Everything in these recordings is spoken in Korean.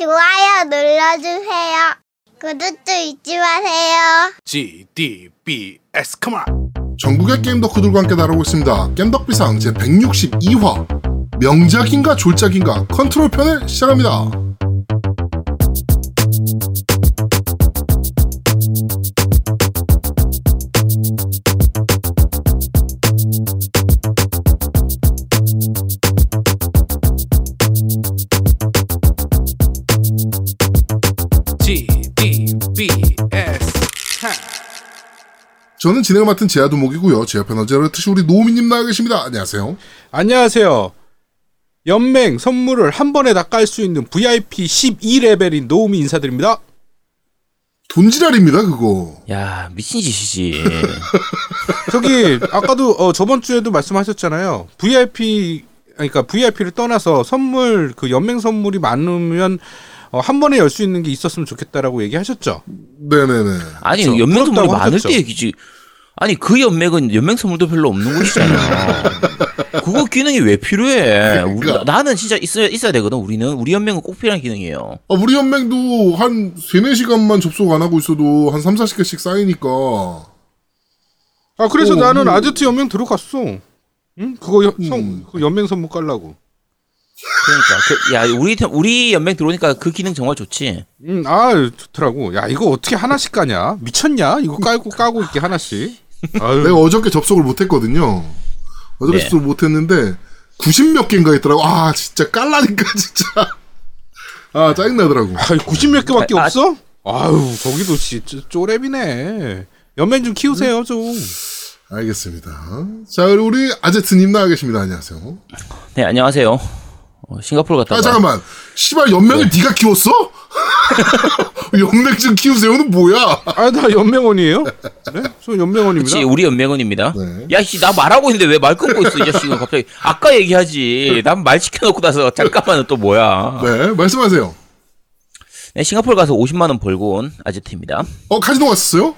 좋아요 눌러주세요. 구독도 잊지 마세요. GDBS come on. 전국의 게임 덕후들과 함께 다루고 있습니다. 겜덕비상 제 162화 명작인가 졸작인가 컨트롤 편을 시작합니다. 저는 진행을 맡은 제아두목이고요. 제 옆에 언제나 특히 우리 노우미님 나와 계십니다. 안녕하세요. 안녕하세요. 연맹 선물을 한 번에 다 깔 수 있는 VIP 12레벨인 노우미 인사드립니다. 돈지랄입니다 그거. 야 미친 짓이지. 저기 아까도 어, 저번 주에도 말씀하셨잖아요. VIP 그러니까 VIP를 떠나서 선물 그 연맹 선물이 많으면 어, 한 번에 열 수 있는 게 있었으면 좋겠다라고 얘기하셨죠. 네네네. 아니 그렇죠. 연맹 선물이 부럽다고 많을 하셨죠. 때 얘기지. 아니 그 연맹은 연맹 선물도 별로 없는 곳이잖아. 그거 기능이 왜 필요해? 우리, 그러니까. 나는 진짜 있어야 있어야 되거든. 우리는 우리 연맹은 꼭 필요한 기능이에요. 아, 우리 연맹도 한 3, 4시간만 접속 안 하고 있어도 한 3, 40개씩 쌓이니까. 아 그래서 어, 나는 뭐. 아제트 연맹 들어갔어. 응? 그거 연, 성, 음. 그 연맹 선물 깔라고. 그러니까 그, 야 우리 우리 연맹 들어오니까 그 기능 정말 좋지. 음, 아 좋더라고. 야 이거 어떻게 하나씩 까냐? 미쳤냐? 이거 깔고 까고 있게 하나씩. 아유, 내가 어저께 접속을 못 했거든요. 어저께 네. 접속을 못 했는데 90몇 개인가 있더라고. 아, 진짜 깔라니까 진짜. 아, 짜증 나더라고. 아, 90몇 개밖에 아, 없어? 아유 거기도 씨 쪼- 쪼렙이네. 연맹 좀 키우세요 좀. 알겠습니다. 자, 우리 아제트님 나와 계십니다. 안녕하세요. 네 안녕하세요. 어, 싱가포르 갔다가 아, 잠깐만. 씨발, 연맹을 네. 네가 키웠어? 연맹 좀 키우세요는 뭐야? 아 나 연맹원이에요? 네? 저 연맹원입니다. 그렇지 우리 연맹원입니다. 네. 야 씨 나 말하고 있는데 왜 말 끊고 있어 이 자식은 갑자기 아까 얘기하지. 난 말 시켜놓고 나서 잠깐만은 또 뭐야. 네, 말씀하세요. 네, 싱가포르 가서 50만 원 벌고 온 아제트입니다. 어, 카지노 갔었어요?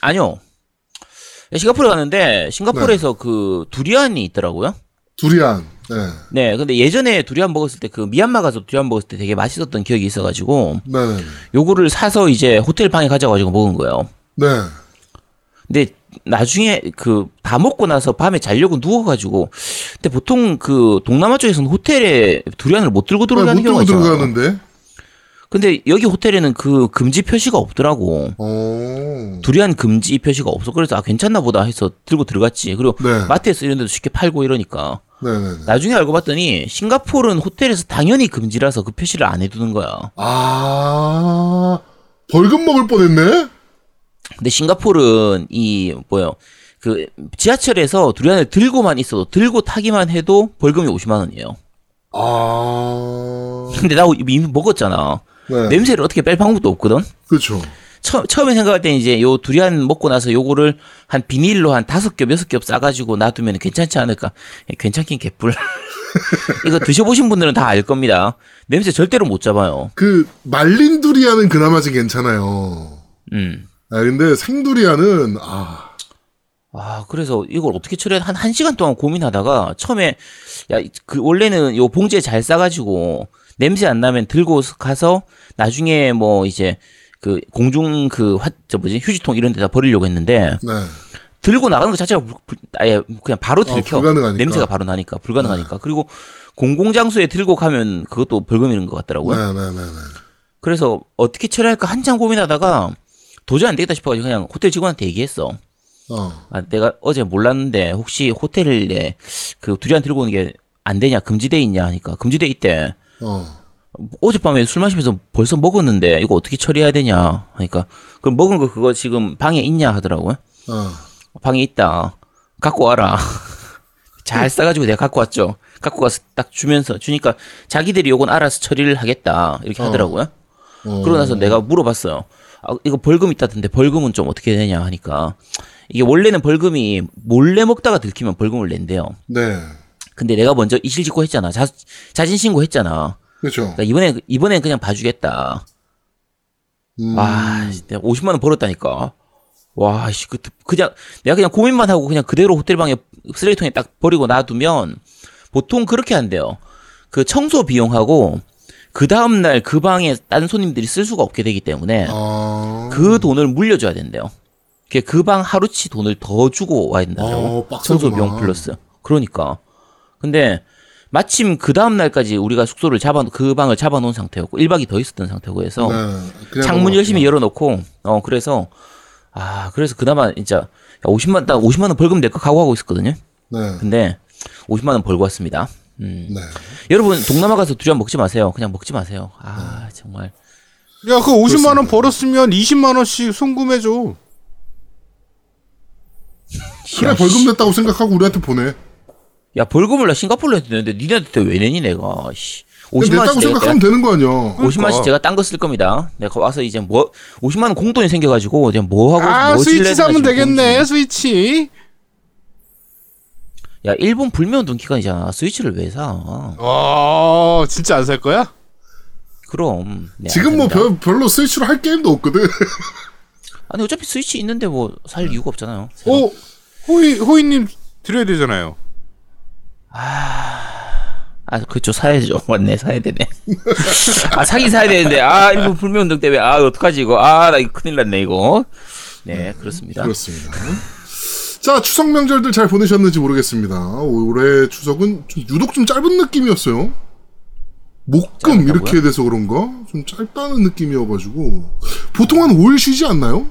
아니요. 네, 싱가포르 갔는데 싱가포르에서 그 두리안이 있더라고요. 두리안. 네. 네, 근데 예전에 두리안 먹었을 때 그 미얀마 가서 두리안 먹었을 때 되게 맛있었던 기억이 있어가지고 네네. 요거를 사서 이제 호텔 방에 가져가지고 먹은 거예요. 네. 근데 나중에 그 다 먹고 나서 밤에 자려고 누워가지고 근데 보통 그 동남아 쪽에서는 호텔에 두리안을 못 들고 아, 들어가는 못 경우가 들고 있잖아. 들어가는데. 근데 여기 호텔에는 그 금지 표시가 없더라고. 어. 두리안 금지 표시가 없어. 그래서 아 괜찮나 보다 해서 들고 들어갔지. 그리고 네. 마트에서 이런 데도 쉽게 팔고 이러니까 네네네. 나중에 알고 봤더니 싱가포르는 호텔에서 당연히 금지라서 그 표시를 안 해두는 거야. 아, 벌금 먹을 뻔했네? 근데 싱가포르는 이 뭐요? 그 지하철에서 두리안을 들고만 있어도 들고 타기만 해도 벌금이 50만 원이에요. 아. 근데 나 이미 먹었잖아. 네. 냄새를 어떻게 뺄 방법도 없거든. 그렇죠. 처, 처음에 생각할 때는 이제 요 두리안 먹고 나서 요거를 한 비닐로 한 다섯 겹 여섯 겹 싸가지고 놔두면 괜찮지 않을까? 예, 괜찮긴 개뿔. 이거 드셔보신 분들은 다 알 겁니다. 냄새 절대로 못 잡아요. 그, 말린 두리안은 그나마 좀 괜찮아요. 음. 아, 근데 생두리안은, 아, 아, 그래서 이걸 어떻게 처리해? 한, 한 시간 동안 고민하다가 처음에, 야, 그, 원래는 요 봉지에 잘 싸가지고 냄새 안 나면 들고 가서 나중에 뭐 이제 그 공중 그 화, 저 뭐지? 휴지통 이런 데다 버리려고 했는데 네. 들고 나가는 것 자체가 불- 아예 그냥 바로 어, 들켜. 네. 냄새가 바로 나니까 불가능하니까. 그리고 공공장소에 들고 가면 그것도 벌금이는 것 같더라고요. 네네네네. 그래서 어떻게 처리할까 한참 고민하다가 도저히 안 되겠다 싶어가지고 그냥 호텔 직원한테 얘기했어. 어. 아, 내가 어제 몰랐는데 혹시 호텔에 그 두리안 들고 오는 게 안 되냐 금지돼 있냐 하니까 금지돼 있대. 어. 어젯밤에 술 마시면서 벌써 먹었는데 이거 어떻게 처리해야 되냐 하니까 그럼 먹은 거 그거 지금 방에 있냐 하더라고요. 어. 방에 있다. 갖고 와라. 잘 싸가지고 내가 갖고 왔죠. 갖고 가서 딱 주면서 주니까 자기들이 요건 알아서 처리를 하겠다 이렇게 어. 하더라고요. 어. 그러고 나서 내가 물어봤어요. 아, 이거 벌금 있다던데 벌금은 좀 어떻게 되냐 하니까 이게 원래는 벌금이 몰래 먹다가 들키면 벌금을 낸대요. 네. 근데 내가 먼저 이실직고 했잖아. 자, 자진 신고 했잖아. 그렇죠. 그러니까 이번에 이번엔 그냥 봐주겠다. 음. 와, 내가 50만 원 벌었다니까. 와, 씨, 그, 그냥, 내가 그냥 고민만 하고 그냥 그대로 호텔 방에 쓰레기통에 딱 버리고 놔두면 보통 그렇게 한대요. 그 청소 비용하고 그 다음 날 그 방에 다른 손님들이 쓸 수가 없게 되기 때문에 아. 그 돈을 물려줘야 된대요. 그 방 하루치 돈을 더 주고 와야 된다고. 어, 빡세구나. 청소 비용 플러스. 그러니까. 근데 마침 그 다음 날까지 우리가 숙소를 잡아 그 방을 잡아 놓은 상태였고 1박이 더 있었던 상태고 해서 네, 창문. 열심히 열어놓고 어 그래서 아 그래서 그나마 진짜 야, 50만 딱 50만 원 벌금 낼거 각오하고 있었거든요. 네. 근데 50만 원 벌고 왔습니다. 음. 네. 여러분 동남아 가서 두리안 먹지 마세요. 그냥 먹지 마세요. 아 정말 야, 그 50만 원 벌었으면 20만 원씩 송금해 줘. 그래 벌금 냈다고 생각하고 우리한테 보내. 야 벌금을 나 싱가포르로 했는데 니네한테 왜 내니 내가 씨. 50만 냈다고 원씩 생각하면 되는 거 아니야. 50만 원씩 그러니까. 제가 딴 거 쓸 겁니다. 내가 와서 이제 뭐 50만 원 공돈이 생겨가지고 이제 뭐 하고 아, 뭐 스위치 사면 되겠네. 고민 스위치. 중. 야 일본 불매운 돈 기간이잖아. 스위치를 왜 사? 어, 진짜 안 살 거야? 그럼 네, 지금 안 뭐. 별, 별로 스위치로 할 게임도 없거든. 아니 어차피 스위치 있는데 뭐 살 이유가 없잖아요. 어, 호이 호이님 드려야 되잖아요. 아 그쵸 사야죠. 맞네 사야 되네. 아 사긴 사야 되는데 아 일본 불매운동 때문에 아 어떡하지 이거 아 나 이거 큰일 났네 이거. 네 그렇습니다. 그렇습니다. 자 추석 명절들 잘 보내셨는지 모르겠습니다. 올해 추석은 좀 유독 좀 짧은 느낌이었어요. 목금? 이렇게 돼서 그런가? 좀 짧다는 느낌이어가지고 보통 한 5일 쉬지 않나요?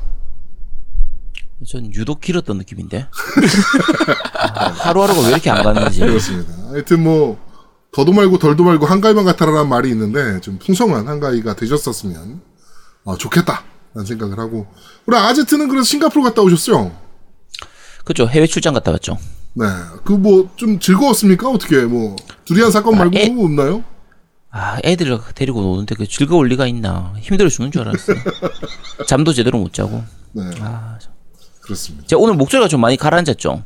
전 유독 길었던 느낌인데. 아, 하루하루가 왜 이렇게 안 가는지. 그렇습니다. 하여튼 뭐 더도 말고 덜도 말고 한가위만 같아라는 말이 있는데 좀 풍성한 한가위가 되셨었으면 아, 좋겠다 라는 생각을 하고 우리 아제트는 그래서 싱가포르 갔다 오셨어요. 그죠 해외 출장 갔다 왔죠. 네, 그 뭐 좀 즐거웠습니까? 어떻게 뭐 두리안 사건 말고 에- 뭐 없나요? 아 애들을 데리고 노는데 그 즐거울 리가 있나. 힘들어 죽는 줄 알았어. 잠도 제대로 못 자고. 네, 아, 저- 그렇습니다. 제가 오늘 목소리가 좀 많이 가라앉았죠.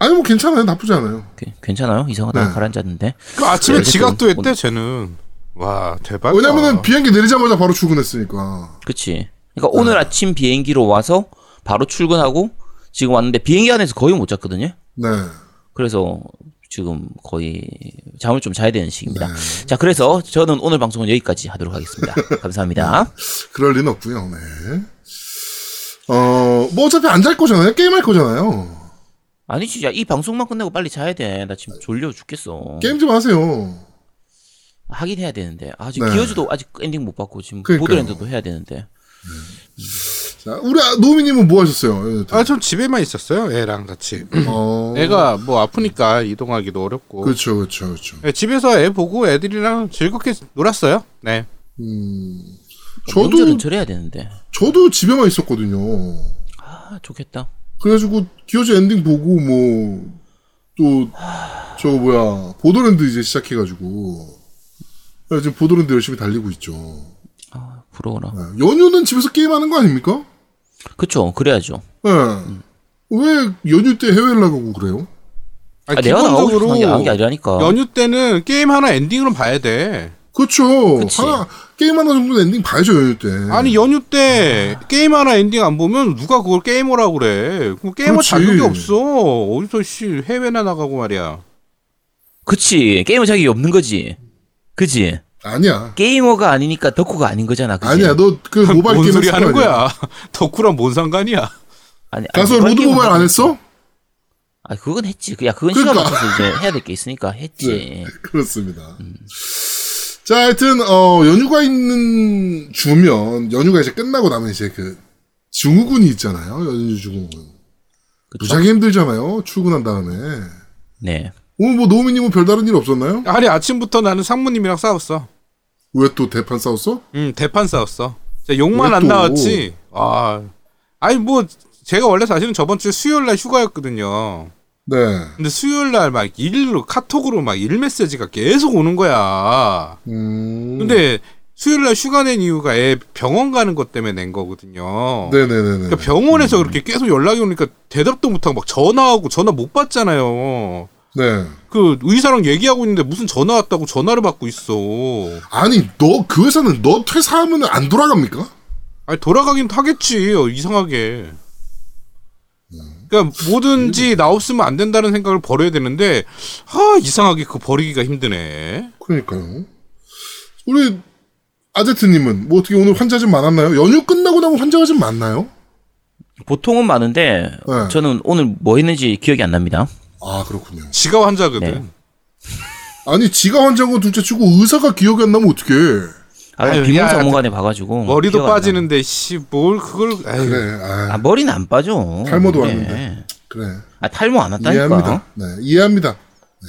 아니 뭐 괜찮아요, 나쁘지 않아요. 그- 괜찮아요? 이상하다 네. 가라앉았는데. 그 아침에 네, 지각도 했대, 쟤는. 와, 대박이다. 왜냐면은 비행기 내리자마자 바로 출근했으니까. 그치. 그러니까 오늘 아침 비행기로 와서 바로 출근하고 지금 왔는데 비행기 안에서 거의 못 잤거든요. 네, 그래서 지금 거의 잠을 좀 자야 되는 시기입니다. 자, 그래서 저는 오늘 방송은 여기까지 하도록 하겠습니다. 감사합니다. 그럴 리는 없고요. 네. 어, 뭐 어차피 안 잘 거잖아요. 게임 할 거잖아요. 아니지, 야, 이 방송만 끝내고 빨리 자야 돼. 나 지금 졸려 죽겠어. 게임 좀 하세요. 하긴 해야 되는데. 아, 지금 네. 기어즈도 아직 엔딩 못 봤고 지금 그러니까요. 보더랜드도 해야 되는데. 자, 우리 아- 노미님은 뭐 하셨어요? 아, 전 집에만 있었어요, 애랑 같이. 어, 애가 뭐 아프니까 이동하기도 어렵고. 그렇죠, 그렇죠, 그렇죠. 네, 집에서 애 보고 애들이랑 즐겁게 놀았어요. 네. 음, 저도 저래야 되는데. 저도 집에만 있었거든요. 아, 좋겠다. 그래가지고 기어즈 엔딩 보고 뭐 또 저 뭐야 보더랜드 이제 시작해가지고 네, 지금 보더랜드 열심히 달리고 있죠. 아, 부러워라. 네, 연휴는 집에서 게임하는 거 아닙니까? 그쵸, 그래야죠. 네. 왜 연휴 때 해외를 나가고 그래요? 아니, 아, 내가 나가고 기본적으로 싶은 게 아니라니까. 연휴 때는 게임 하나 엔딩으로 봐야 돼. 그렇죠. 그치. 하나 게임 하나 정도 엔딩 봐야죠 연휴 때. 아니 연휴 때 게임 하나 엔딩 안 보면 누가 그걸 게이머라고 그래. 그 게이머 그렇지. 자격이 없어. 어디서 씨 해외나 나가고 말이야. 그치. 게이머 자격이 없는 거지. 그지? 아니야. 게이머가 아니니까 덕후가 아닌 거잖아. 그지? 아니야. 너 그 모바일 뭔 게임 소리 하는 거. 거야? 덕후랑 뭔 상관이야? 아니, 아니, 가서 로드 모바일 안. 했어? 아, 그건 했지. 그- 야, 그건 그러니까. 시간 맞춰서 이제 해야 될 게 있으니까 했지. 네. 그렇습니다. 자, 하여튼 어 연휴가 있는 주면 연휴가 이제 끝나고 나면 이제 그 증후군이 있잖아요. 연휴 증후군. 그쵸? 무지하게 힘들잖아요. 출근한 다음에. 네. 오늘 뭐 노미님은 별다른 일 없었나요? 아니 아침부터 나는 상무님이랑 싸웠어. 왜 또 대판 싸웠어? 응 대판 싸웠어. 진짜 욕만 왜안 또? 나왔지. 아 아니 뭐 제가 원래 사실은 저번 주에 수요일 날 휴가였거든요. 네. 근데 수요일 날 막 일로 카톡으로 막 일 메시지가 계속 오는 거야. 음. 근데 수요일 날 휴가 낸 이유가 애 병원 가는 것 때문에 낸 거거든요. 네네네네. 그러니까 병원에서 그렇게 계속 연락이 오니까 대답도 못하고 막 전화하고 전화 못 받잖아요. 네. 그 의사랑 얘기하고 있는데 무슨 전화 왔다고 전화를 받고 있어. 아니 너 그 회사는 너 퇴사하면 안 돌아갑니까? 아니 돌아가긴 하겠지 어, 이상하게. 그러니까 뭐든지 나 없으면 안 된다는 생각을 버려야 되는데 아 이상하게 그 버리기가 힘드네. 그러니까요. 우리 아제트님은 뭐 어떻게 오늘 환자 좀 많았나요? 연휴 끝나고 나면 환자가 좀 많나요? 보통은 많은데 네. 저는 오늘 뭐 했는지 기억이 안 납니다. 아 그렇군요. 지가 환자거든. 네. 아니 지가 환자인 건 둘째 치고 의사가 기억이 안 나면 어떡해. 아, 아유, 비문 야, 전문가에 봐가지고 머리도. 빠지는데 씨 뭘 그걸 에이. 그래. 아, 아 머리는 안 빠져. 탈모도 네. 왔는데. 그래. 아 탈모 안 왔다니까. 이해합니다. 네, 이해합니다. 네.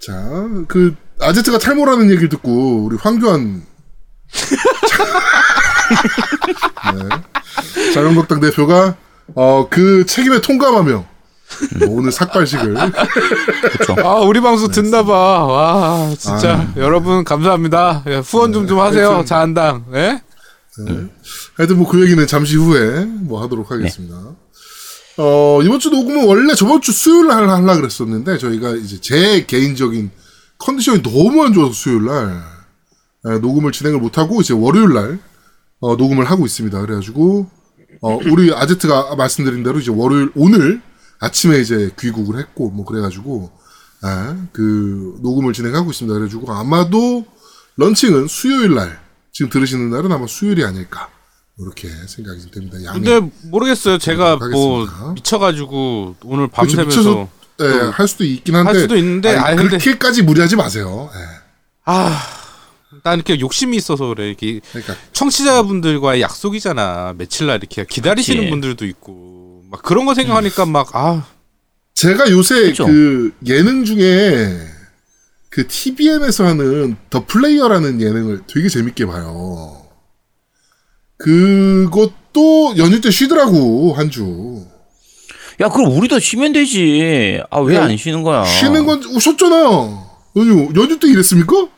자, 그 아제트가 탈모라는 얘기를 듣고 우리 황교안 네. 자유한국당 대표가 어, 그 책임에 통감하며 뭐 오늘 삭발식을 그렇죠. 아 우리 방송 듣나 봐. 와 진짜 여러분 감사합니다. 예, 후원 좀좀 하세요. 하여튼- 자한당. 예? 하여튼 뭐 그 얘기는 잠시 후에 뭐 하도록 하겠습니다. 어, 이번 주 녹음은 원래 저번 주 수요일 날 하려고 그랬었는데 저희가 이제 제 개인적인 컨디션이 너무 안 좋아서 수요일 날 에, 녹음을 진행을 못 하고 이제 월요일 날 어, 녹음을 하고 있습니다. 그래 가지고 어, 우리 아제트가 말씀드린 대로 이제 월요일 오늘 아침에 이제 귀국을 했고 뭐 그래가지고 아, 그 녹음을 진행하고 있습니다. 그래가지고 아마도 런칭은 수요일 날 지금 들으시는 날은 아마 수요일이 아닐까 이렇게 생각이 좀 됩니다. 양해. 근데 모르겠어요. 제가 뭐 하겠습니다. 미쳐가지고 오늘 그렇죠, 밤새면서 미쳐서 예, 할 수도 있긴 한데 할 수도 있는데, 아니, 아니, 근데- 그렇게까지 무리하지 마세요. 예. 아. 난 이렇게 욕심이 있어서 그래. 이렇게 그러니까 청취자분들과의 약속이잖아. 며칠 날 이렇게 기다리시는 그치. 분들도 있고 막 그런 거 생각하니까 막 아. 제가 요새 그죠? 그 예능 중에 그 TVN에서 하는 더 플레이어라는 예능을 되게 재밌게 봐요. 그것도 연휴 때 쉬더라고 한 주. 야 그럼 우리도 쉬면 되지. 아왜 네. 안 쉬는 거야? 쉬는 건 쉬었잖아. 연휴 연휴 때 일했습니까?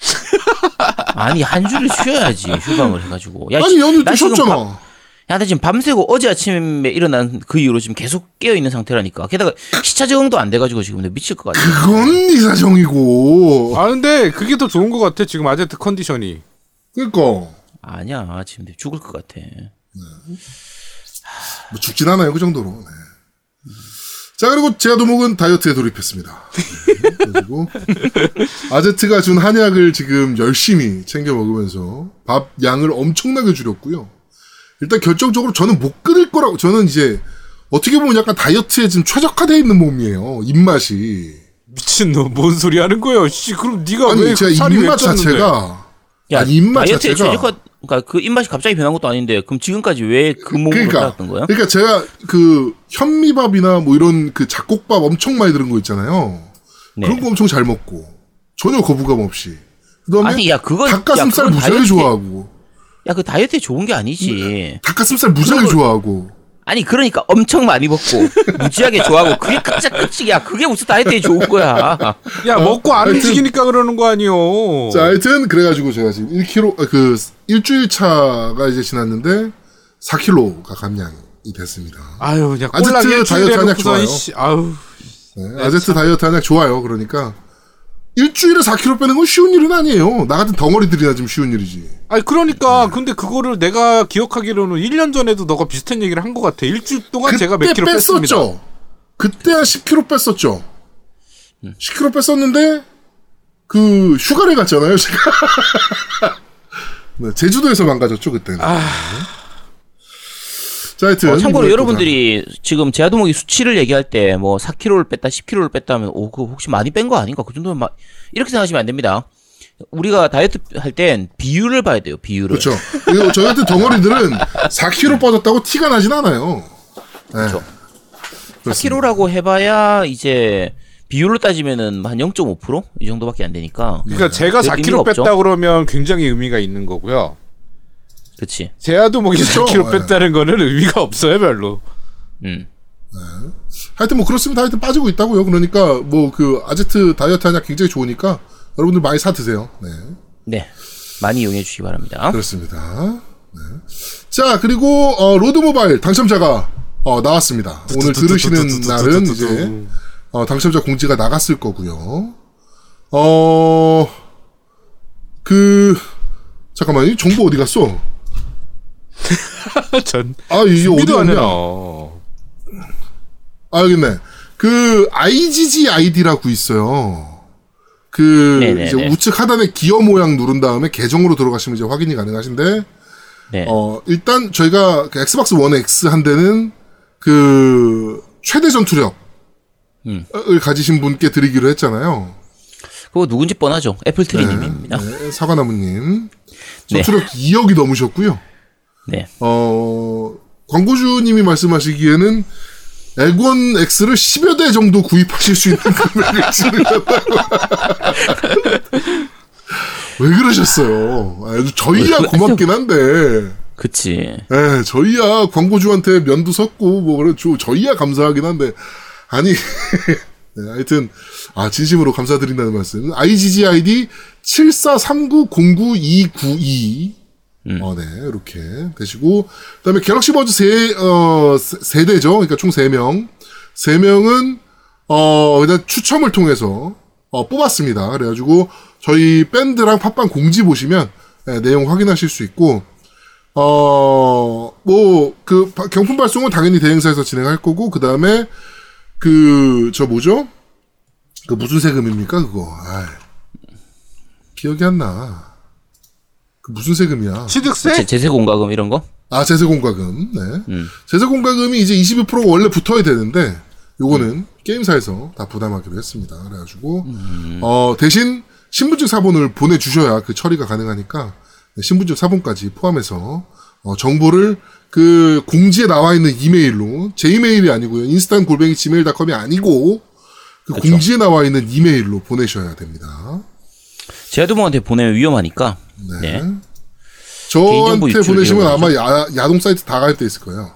아니 한 주를 쉬어야지 휴방을 해가지고. 야, 아니 씨, 연휴 때 쉬었잖아. 밤- 야, 나 지금 밤새고 어제 아침에 일어난 그 이후로 지금 계속 깨어 있는 상태라니까. 게다가 시차 적응도 안 돼가지고 지금 내가 미칠 것 같아. 그건 네 사정이고. 아 근데 그게 더 좋은 것 같아. 지금 아제트 컨디션이. 그러니까 아니야, 지금 죽을 것 같아. 뭐 죽진 않아요 그 정도로. 네. 자 그리고 제아도목은 다이어트에 돌입했습니다. 네, 그리고 아제트가 준 한약을 지금 열심히 챙겨 먹으면서 밥 양을 엄청나게 줄였고요. 일단 결정적으로 저는 못 끊을 거라고 저는 이제 어떻게 보면 약간 다이어트에 지금 최적화되어 있는 몸이에요. 입맛이. 미친놈 뭔 소리 하는 거예요? 씨 그럼 네가 왜 아니 제가 살이 왜 입맛 쪘는데? 자체가 야, 아니, 입맛 다이어트에 자체가- 최적화, 그러니까 그 입맛이 갑자기 변한 것도 아닌데, 그럼 지금까지 왜 그 몸으로 그러니까 살았던 거야? 그러니까 제가 그 현미밥이나 뭐 이런 그 잡곡밥 엄청 많이 들은 거 있잖아요. 네. 그런 거 엄청 잘 먹고 전혀 거부감 없이. 그다음에 아니, 야, 그건- 닭가슴살 야, 그건 무지하게 좋아하고 야, 그 다이어트에 좋은 게 아니지. 닭가슴살 무지하게 그걸- 좋아하고 아니, 그러니까 엄청 많이 먹고, 무지하게 좋아하고, 그게 끝이 끝이야. 그게 무슨 다이어트에 좋은 거야. 야 먹고 안 하여튼- 움직이니까 그러는 거 아니요. 자 하여튼 그래가지고 제가 지금 1kg 아, 그 일주일 차가 이제 지났는데 4kg가 감량이 됐습니다. 아유 그냥 아제트 다이어트 한약 좋아요. 씨, 아유 네, 아제트 다이어트 한약 좋아요. 그러니까 일주일에 4kg 빼는 건 쉬운 일은 아니에요. 나 같은 덩어리들이나 좀 쉬운 일이지. 아니 그러니까 근데 그거를 내가 기억하기로는 1년 전에도 너가 비슷한 얘기를 한 것 같아. 일주일 동안 제가 몇 킬로 뺐습니다. 뺐었죠. 그때 한 10kg 뺐었죠. 10kg 뺐었는데 그 휴가를 갔잖아요. 제가 네, 제주도에서 망가졌죠 그때는. 자, 하여튼 어, 참고로 여러분들이 지금 제아도목이 수치를 얘기할 때 뭐 4kg를 뺐다, 10kg를 뺐다 하면 오, 그 혹시 많이 뺀 거 아닌가? 그 정도면 막 이렇게 생각하시면 안 됩니다. 우리가 다이어트 할 땐 비율을 봐야 돼요. 비율을. 그렇죠. 그리고 저희 같은 덩어리들은 4kg 빠졌다고 티가 나진 않아요. 네. 그렇죠. 그렇습니다. 4kg라고 해봐야 이제 비율로 따지면은 한 0.5%이 정도밖에 안 되니까. 그러니까 제가 의미가 4kg 없죠. 뺐다 그러면 굉장히 의미가 있는 거고요. 그렇지. 제아도 목이 그쵸? 4kg 네. 뺐다는 거는 의미가 없어요 별로. 음. 하여튼 뭐 그렇습니다. 하여튼 빠지고 있다고요. 그러니까 뭐 그 아제트 다이어트 한약 굉장히 좋으니까 여러분들 많이 사 드세요. 네. 네. 많이 이용해 주시기 바랍니다. 그렇습니다. 네. 자, 그리고 어, 로드 모바일 당첨자가 어, 나왔습니다. 오늘 들으시는 날은 이제 어, 당첨자 공지가 나갔을 거고요. 어, 그 잠깐만, 이 정보 어디 갔어? 전 아, 이게 어디? 해요. 아, 여기 있네. 그 IGG 아이디라고 있어요. 그 네네네. 이제 우측 하단에 기어 모양 누른 다음에 계정으로 들어가시면 이제 확인이 가능하신데 네. 어 일단 저희가 그 엑스박스 원 X 한 대는 그 최대 전투력을 음. 가지신 분께 드리기로 했잖아요. 그거 누군지 뻔하죠. 애플트리님입니다. 네, 사과나무님 네. 전투력 2억이 넘으셨고요. 네. 어, 광고주님이 말씀하시기에는 액원 X를 10여 대 정도 구입하실 수 있는 금액을 지르셨다고. 왜 그러셨어요? 아, 저희야 고맙긴 한데, 그치. 예, 저희야 광고주한테 면도 섰고, 뭐, 그래, 저, 저희야 감사하긴 한데, 아니, 네, 하여튼, 아, 진심으로 감사드린다는 말씀. IGGID 7439092292. 어, 네, 이렇게 되시고, 그 다음에 갤럭시 버즈 세, 어, 세- 세대죠. 그러니까 총 세 명 세 명은 어, 일단 추첨을 통해서, 어, 뽑았습니다. 그래가지고, 저희 밴드랑 팟빵 공지 보시면, 예, 내용 확인하실 수 있고, 어, 뭐, 그, 바- 경품 발송은 당연히 대행사에서 진행할 거고, 그 다음에, 그, 저 뭐죠? 그 무슨 세금입니까, 그거? 아이, 기억이 안 나. 그 무슨 세금이야? 취득세? 제, 제세 공과금 이런 거? 아, 제세공과금. 네. 음. 제세공과금이 이제 22%가 원래 붙어야 되는데, 요거는 게임사에서 다 부담하기로 했습니다. 그래가지고, 어, 대신 신분증 사본을 보내주셔야 그 처리가 가능하니까, 네, 신분증 사본까지 포함해서, 어, 정보를 그 공지에 나와 있는 이메일로, 제 이메일이 아니고요. 인스탄 골뱅이 지메일닷컴이 아니고, 그 그쵸. 공지에 나와 있는 이메일로 보내셔야 됩니다. 제아도모한테 보내면 위험하니까. 네. 개인정보 저한테 보내시면 아마 야, 야동 사이트 다 갈 때 있을 거예요.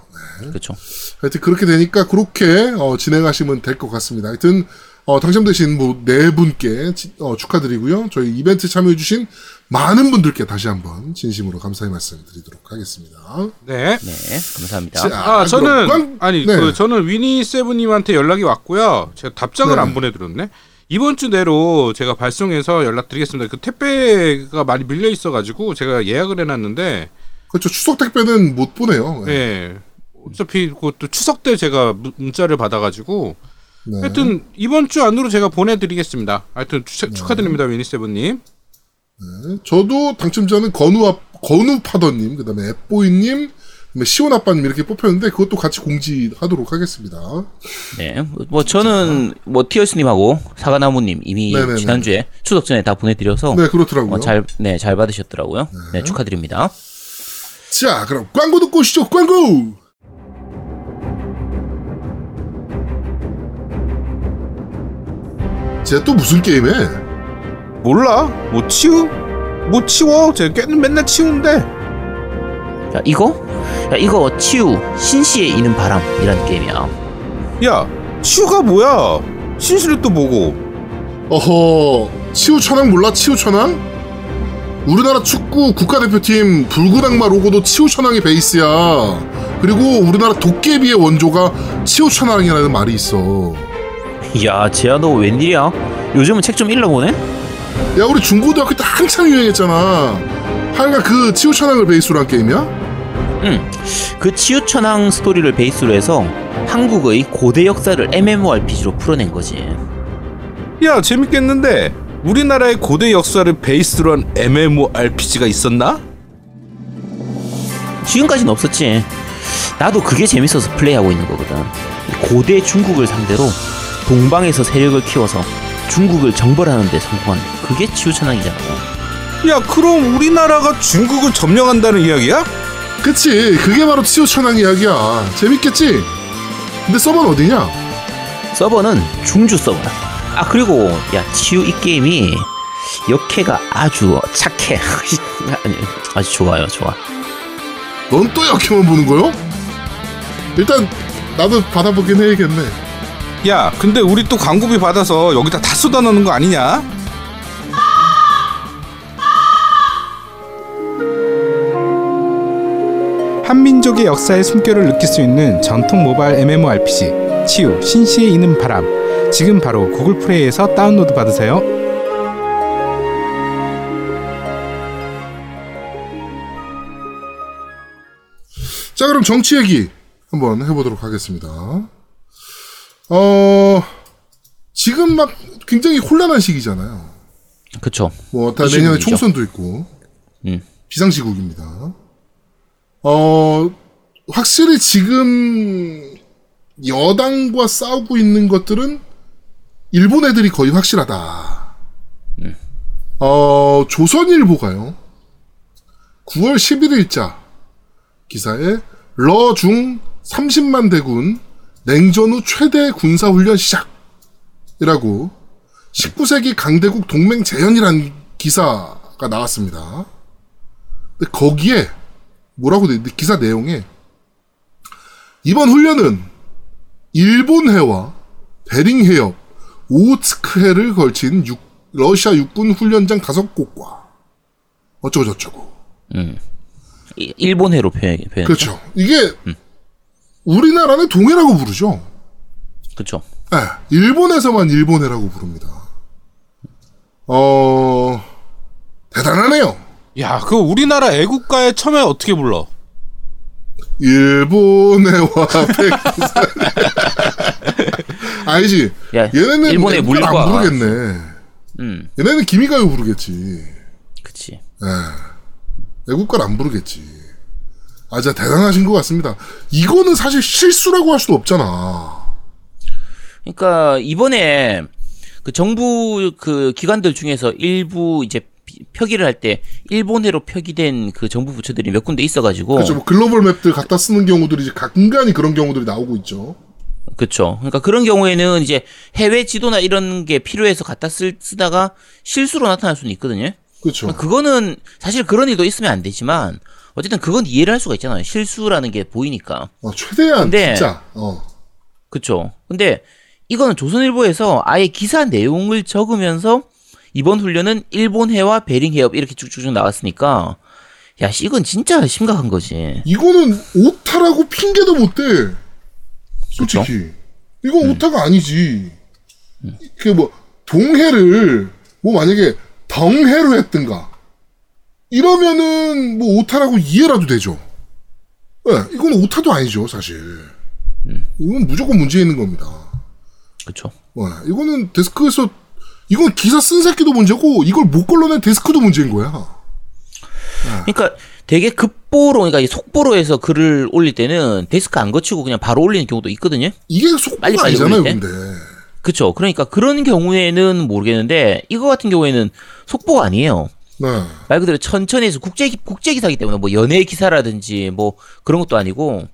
그렇죠. 하여튼 그렇게 되니까 그렇게 어, 진행하시면 될 것 같습니다. 하여튼 어, 당첨되신 뭐 네 분께 지- 어, 축하드리고요. 저희 이벤트 참여해주신 많은 분들께 다시 한번 진심으로 감사의 말씀드리도록 하겠습니다. 네. 네. 감사합니다. 자, 아, 저는 그럼 꽝- 아니 네. 그 저는 위니 세븐님한테 연락이 왔고요. 제가 답장을 네. 안 보내드렸네. 이번 주 내로 제가 발송해서 연락드리겠습니다. 그 택배가 많이 밀려 있어가지고 제가 예약을 해놨는데, 그렇죠. 추석 택배는 못 보내요. 네. 예. 어차피 그것도 추석 때 제가 문- 문자를 받아가지고 네. 하여튼 이번 주 안으로 제가 보내드리겠습니다. 하여튼 추, 축하드립니다 위니 세븐님. 네. 저도 당첨자는 건우 건우 파더님, 그다음에 앱보이님, 시온 아빠님 이렇게 뽑혔는데 그것도 같이 공지하도록 하겠습니다. 네. 뭐 저는 뭐 티어스님하고 사과나무님 이미 네네네. 지난주에 추석 전에 다 보내드려서 네, 그렇더라고요. 어, 잘, 네, 잘 받으셨더라고요. 네, 축하드립니다. 자, 그럼 광고 듣고 오시죠. 광고. 쟤 또 무슨 게임해? 몰라? 뭐 치우? 뭐 치워? 제가 꽤는 맨날 치우는데. 야, 이거? 야, 이거 치유, 신시에 이는 바람이라는 게임이야. 야, 치우가 뭐야? 신수를 또 뭐고? 어허, 치우 천왕 몰라? 치우 천왕? 우리나라 축구 국가대표팀 악마 로고도 치우 천왕이 베이스야. 그리고 우리나라 도깨비의 원조가 치우 천왕이라는 말이 있어. 야, 지아 너 웬일이야? 요즘은 책 좀 읽어보네? 야, 우리 중고등학교 때 한참 유행했잖아. 하여간 그 치우 천왕을 베이스로 한 게임이야? 응. 그 치유천왕 스토리를 베이스로 해서 한국의 고대 역사를 MMORPG로 풀어낸 거지. 야, 재밌겠는데. 우리나라의 고대 역사를 베이스로 한 MMORPG가 있었나? 지금까지는 없었지. 나도 그게 재밌어서 플레이하고 있는 거거든. 고대 중국을 상대로 동방에서 세력을 키워서 중국을 정벌하는 데 성공한 그게 치유천왕이잖아. 야, 그럼 우리나라가 중국을 점령한다는 이야기야? 그치, 그게 바로 치우천왕 이야기야. 재밌겠지? 근데 서버는 어디냐? 서버는 중주 서버야. 아 그리고 야 치유 이 게임이 역해가 아주 착해. 아주 좋아요, 좋아. 넌 또 역해만 보는 거요? 일단 나도 받아보긴 해야겠네. 야, 근데 우리 또 광고비 받아서 여기다 다 쏟아넣는 거 아니냐? 한민족의 역사의 숨결을 느낄 수 있는 전통 모바일 MMORPG 치유 신시에 이는 바람 지금 바로 구글 플레이에서 다운로드 받으세요. 자, 그럼 정치 얘기 한번 해보도록 하겠습니다. 어, 지금 막 굉장히 혼란한 시기잖아요. 그쵸. 뭐, 다이 내년에. 총선도 있고. 음. 비상시국입니다. 어, 확실히 지금 여당과 싸우고 있는 것들은 일본 애들이 거의 확실하다. 어, 조선일보가요. 9월 11일자 기사에 러중 30만 대군 냉전 후 최대 군사훈련 시작이라고 19세기 강대국 동맹 재현이라는 기사가 나왔습니다. 근데 거기에 뭐라고 돼 있는데 기사 내용에 이번 훈련은 일본해와 베링해협, 오츠크해를 걸친 육- 러시아 육군 훈련장 다섯 곳과 어쩌고 저쩌고 이- 일본해로 표현, 표현. 그렇죠. 이게 우리나라는 동해라고 부르죠. 그쵸. 네, 일본에서만 일본해라고 부릅니다. 어 대단하네요. 야, 그 우리나라 애국가에 처음에 어떻게 불러? 일본해와 백두산. 아니지. 야, 얘네는 일본의 물과. 부르겠네. 음, 얘네는 기미가요 부르겠지. 그치. 예. 애국가를 안 부르겠지. 아, 진짜 대단하신 것 같습니다. 이거는 사실 실수라고 할 수도 없잖아. 그러니까 이번에 그 정부 그 기관들 중에서 일부 이제 피- 표기를 할 때 일본해로 표기된 그 정부 부처들이 몇 군데 있어가지고 그렇죠. 뭐 글로벌 맵들 갖다 쓰는 경우들이 이제 간간히 그런 경우들이 나오고 있죠. 그쵸. 그러니까 그런 경우에는 이제 해외 지도나 이런 게 필요해서 갖다 쓸, 쓰다가 실수로 나타날 수는 있거든요. 그렇죠. 그거는 사실 그런 일도 있으면 안 되지만 어쨌든 그건 이해를 할 수가 있잖아요. 실수라는 게 보이니까. 어, 최대한 근데- 진짜. 어. 그쵸. 근데 이거는 조선일보에서 아예 기사 내용을 적으면서 이번 훈련은 일본해와 베링해협 이렇게 쭉쭉쭉 나왔으니까 야, 씨, 이건 진짜 심각한 거지. 이거는 오타라고 핑계도 못 대. 솔직히. 이건 오타가 아니지. 그 뭐, 동해를, 뭐 만약에 덩해로 했든가. 이러면은 뭐 오타라고 이해라도 되죠. 예, 이건 오타도 아니죠, 사실. 이건 무조건 문제 있는 겁니다. 그쵸. 와, 이거는 데스크에서, 이건 기사 쓴 새끼도 문제고, 이걸 못 걸러낸 데스크도 문제인 거야. 그러니까 되게 급보로, 그러니까 이 속보로 해서 글을 올릴 때는 데스크 안 거치고 그냥 바로 올리는 경우도 있거든요. 이게 속보가 빨리 빨리 아니잖아요? 근데. 그쵸. 그러니까 그런 경우에는 모르겠는데 이거 같은 경우에는 속보가 아니에요. 네. 말 그대로 천천히 해서 국제 국제 기사기 때문에 뭐 연예 기사라든지 뭐 그런 것도 아니고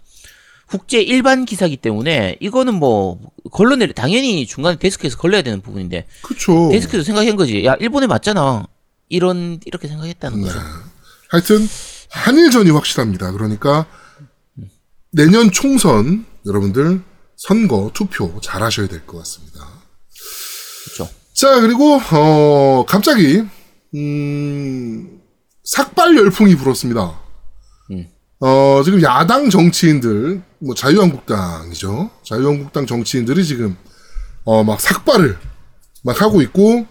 국제 일반 기사기 때문에 이거는 뭐 걸러내 당연히 중간에 데스크에서 걸려야 되는 부분인데 그쵸. 데스크도 생각한 거지. 야 일본에 맞잖아. 이런 이렇게 생각했다는 거죠. 하여튼 한일전이 확실합니다. 그러니까 내년 총선 여러분들 선거 투표 잘 하셔야 될 것 같습니다. 그렇죠. 자 그리고 어 갑자기 음 삭발 열풍이 불었습니다. 음. 어 지금 야당 정치인들 뭐 자유한국당이죠. 자유한국당 정치인들이 지금 어 막 삭발을 막 하고 있고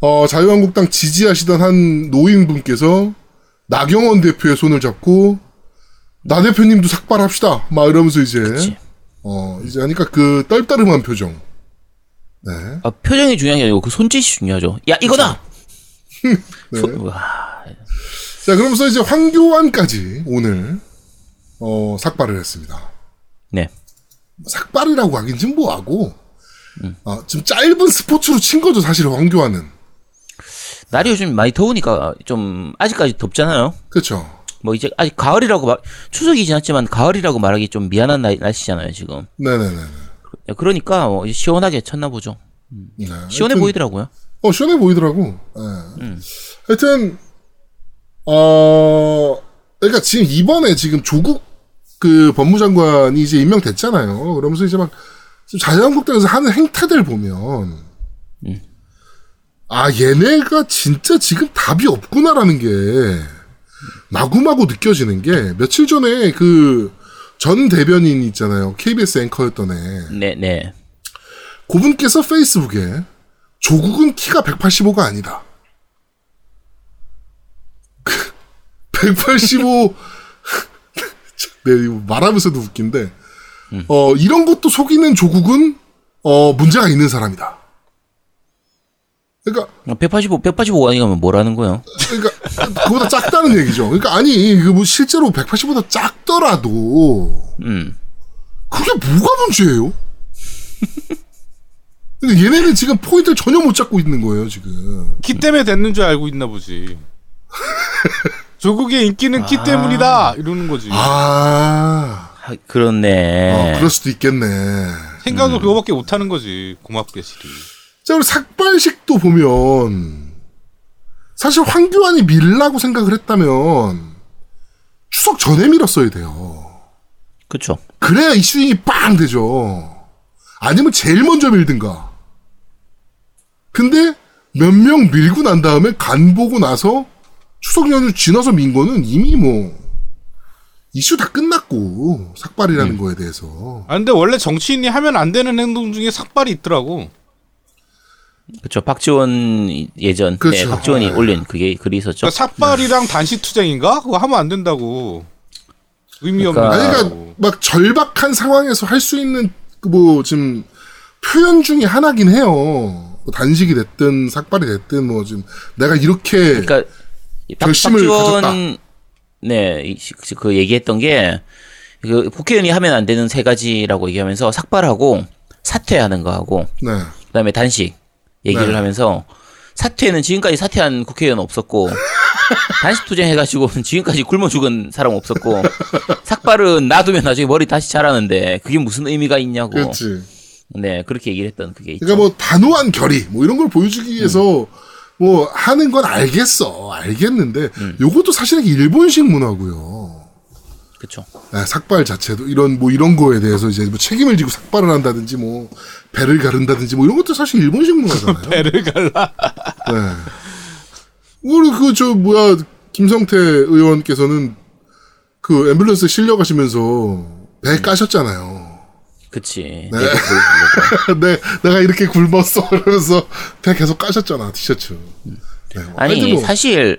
어 자유한국당 지지하시던 한 노인분께서 나경원 대표의 손을 잡고 나 대표님도 삭발합시다. 막 이러면서 이제 그치. 어 이제 하니까 그 떨떠름한 표정. 네. 아, 표정이 중요한 게 아니고 그 손짓이 중요하죠. 야 이거다. 네. 손- 와, 자, 그러면서 이제 황교안까지 오늘 어, 삭발을 했습니다. 네. 삭발이라고 하긴 좀 뭐하고 어, 좀 짧은 스포츠로 친 거죠, 사실 황교안은. 날이 요즘 많이 더우니까 좀 아직까지 덥잖아요. 그렇죠. 뭐 이제 아직 가을이라고 말 추석이 지났지만 가을이라고 말하기 좀 미안한 날, 날씨잖아요 지금. 네네네. 그러니까 뭐 시원하게 쳤나 보죠. 네. 시원해 하여튼, 보이더라고요. 어, 시원해 보이더라고. 예. 하여튼 어, 그러니까 지금 이번에 지금 조국 그 법무장관이 이제 임명됐잖아요. 그러면서 이제 막 지금 자유한국당에서 하는 행태들 보면 아 얘네가 진짜 지금 답이 없구나라는 게 마구마구 느껴지는 게 며칠 전에 그 전 대변인 있잖아요. KBS 앵커였던 애. 네, 네. 그분께서 페이스북에 조국은 키가 185가 아니다. 185 네, 이거 말하면서도 웃긴데 어 이런 것도 속이는 조국은 어 문제가 있는 사람이다. 그러니까 185, 185 아니면 뭐라는 거예요? 그러니까 그보다 작다는 얘기죠. 그러니까 아니 그뭐 실제로 180보다 작더라도 음. 그게 뭐가 문제예요? 근데 얘네는 지금 포인트를 전혀 못 잡고 있는 거예요 지금. 키 때문에 됐는 줄 알고 있나 보지. 조국의 인기는 키 때문이다 이러는 거지. 아, 아, 그렇네. 어, 그럴 수도 있겠네. 생각을 그거밖에 못 하는 거지. 고맙게 시리. 자, 그리고 삭발식도 보면 사실 황교안이 밀라고 생각을 했다면 추석 전에 밀었어야 돼요. 그쵸. 그래야 이슈잉이 빵 되죠. 아니면 제일 먼저 밀든가. 근데 몇 명 밀고 난 다음에 간 보고 나서 추석 연휴 지나서 민 거는 이미 뭐 이슈 다 끝났고 삭발이라는 음. 거에 대해서 아 근데 원래 정치인이 하면 안 되는 행동 중에 삭발이 있더라고. 그쵸. 박지원 예전. 네, 그렇죠. 박지원이 네. 올린 그게 글이 있었죠. 그러니까 삭발이랑 단시 투쟁인가? 그거 하면 안 된다고. 의미 없는. 그러니까- 아니. 그러니까 막 절박한 상황에서 할 수 있는 그뭐 지금 표현 중에 하나긴 해요. 뭐 단식이 됐든 삭발이 됐든 뭐 지금 내가 이렇게 그러니까 박, 결심을 박지원 네, 이- 그- 그 얘기했던 게 그 국회의원이 하면 안 되는 세 가지라고 얘기하면서 삭발하고 사퇴하는 거하고 네. 그다음에 단식 얘기를 네. 하면서 사퇴는 지금까지 사퇴한 국회의원 없었고 단식 투쟁해가지고 지금까지 굶어 죽은 사람 없었고 삭발은 놔두면 나중에 머리 다시 자라는데 그게 무슨 의미가 있냐고 그렇지. 네 그렇게 얘기를 했던 그게 있죠. 그러니까 뭐 단호한 결의 뭐 이런 걸 보여주기 위해서 뭐 하는 건 알겠어 알겠는데 요것도 사실은 일본식 문화고요. 그렇죠. 네, 삭발 자체도 이런 뭐 이런 거에 대해서 이제 뭐 책임을 지고 삭발을 한다든지 뭐 배를 가른다든지 뭐 이런 것도 사실 일본식 문화잖아요. 배를 갈라. 네. 우리 그 저 뭐야 김성태 의원께서는 그 앰뷸런스 실려 가시면서 배 까셨잖아요. 그치. 네. 내가. 네, 내가 이렇게 굶었어 이러면서 배 계속 까셨잖아 티셔츠. 네, 뭐 아니 뭐 사실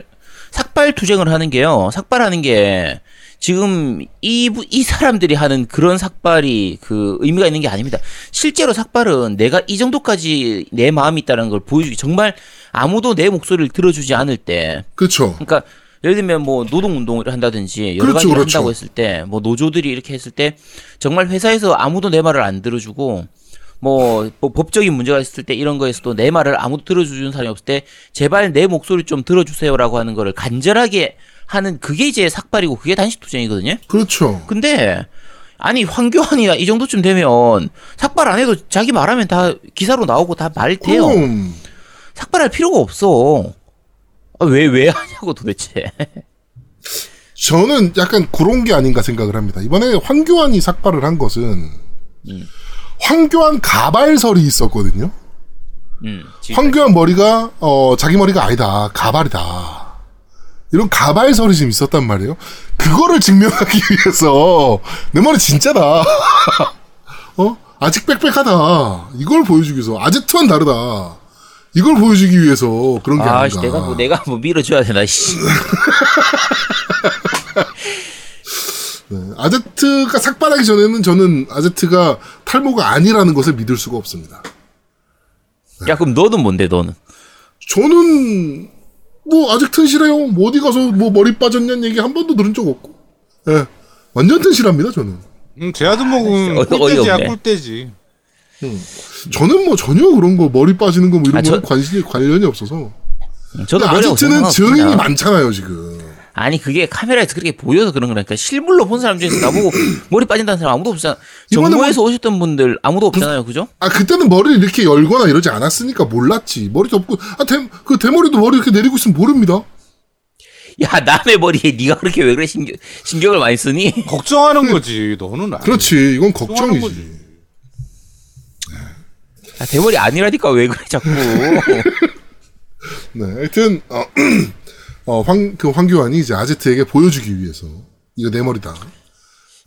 삭발 투쟁을 하는 게요. 삭발하는 게 지금 이, 부- 이 사람들이 하는 그런 삭발이 그 의미가 있는 게 아닙니다. 실제로 삭발은 내가 이 정도까지 내 마음이 있다는 걸 보여주기 정말 아무도 내 목소리를 들어주지 않을 때 그렇죠. 그러니까 예를 들면 뭐 노동 운동을 한다든지 여러 그렇죠, 가지를 그렇죠. 한다고 했을 때 뭐 노조들이 이렇게 했을 때 정말 회사에서 아무도 내 말을 안 들어주고 뭐, 뭐 법적인 문제가 있을 때 이런 거에서도 내 말을 아무도 들어주는 사람이 없을 때 제발 내 목소리 좀 들어주세요라고 하는 거를 간절하게 하는 그게 이제 삭발이고 그게 단식 투쟁이거든요. 그렇죠. 근데 아니 황교안이나 이 정도쯤 되면 삭발 안 해도 자기 말하면 다 기사로 나오고 다 말 돼요. 삭발할 필요가 없어. 왜 왜 하냐고 도대체. 저는 약간 그런 게 아닌가 생각을 합니다. 이번에 황교안이 삭발을 한 것은 황교안 가발설이 있었거든요. 음, 지금 황교안 머리가 어 자기 머리가 아니다 가발이다 이런 가발설이 좀 있었단 말이에요. 그거를 증명하기 위해서 내 머리 진짜다. 어 아직 빽빽하다. 이걸 보여주기 위해서 아제트와는 다르다. 이걸 보여주기 위해서 그런 게 아, 아닌가. 씨, 내가 뭐 내가 뭐 밀어줘야 되나 씨. 네, 아제트가 삭발하기 전에는 저는 아제트가 탈모가 아니라는 것을 믿을 수가 없습니다. 야 그럼 너는 뭔데 너는? 저는 뭐 아직 튼실해요. 뭐 어디 가서 뭐 머리 빠졌냐는 얘기 한 번도 들은 적 없고. 예. 완전 튼실합니다, 저는. 음, 제 어이- 꿀돼지야 어이없네. 꿀돼지. 저는 뭐 전혀 그런 거 머리 빠지는 거뭐 이런 아, 거 저- 관심이 관련이 없어서. 저도 머리가 아제트는 없어서 증인이. 많잖아요, 지금. 아니 그게 카메라에서 그렇게 보여서 그런 거라니까 실물로 본 사람 중에서 나보고 머리 빠진다는 사람 아무도 없잖아. 정부에서 오셨던 분들 아무도 없잖아요, 그 죠? 아, 그때는 머리를 이렇게 열거나 이러지 않았으니까 몰랐지. 머리 덮고, 아, 대, 그 대머리도 머리 이렇게 내리고 있으면 모릅니다. 야 남의 머리에 네가 그렇게 왜 그래 신경 신경을 많이 쓰니? 걱정하는 거지. 너는 안. 그렇지. 이건 걱정이지. 야, 대머리 아니라니까 왜 그래 자꾸? 네, 하여튼, 어, 어, 황, 그 황교안이 이제 아제트에게 보여주기 위해서, 이거 내 머리다.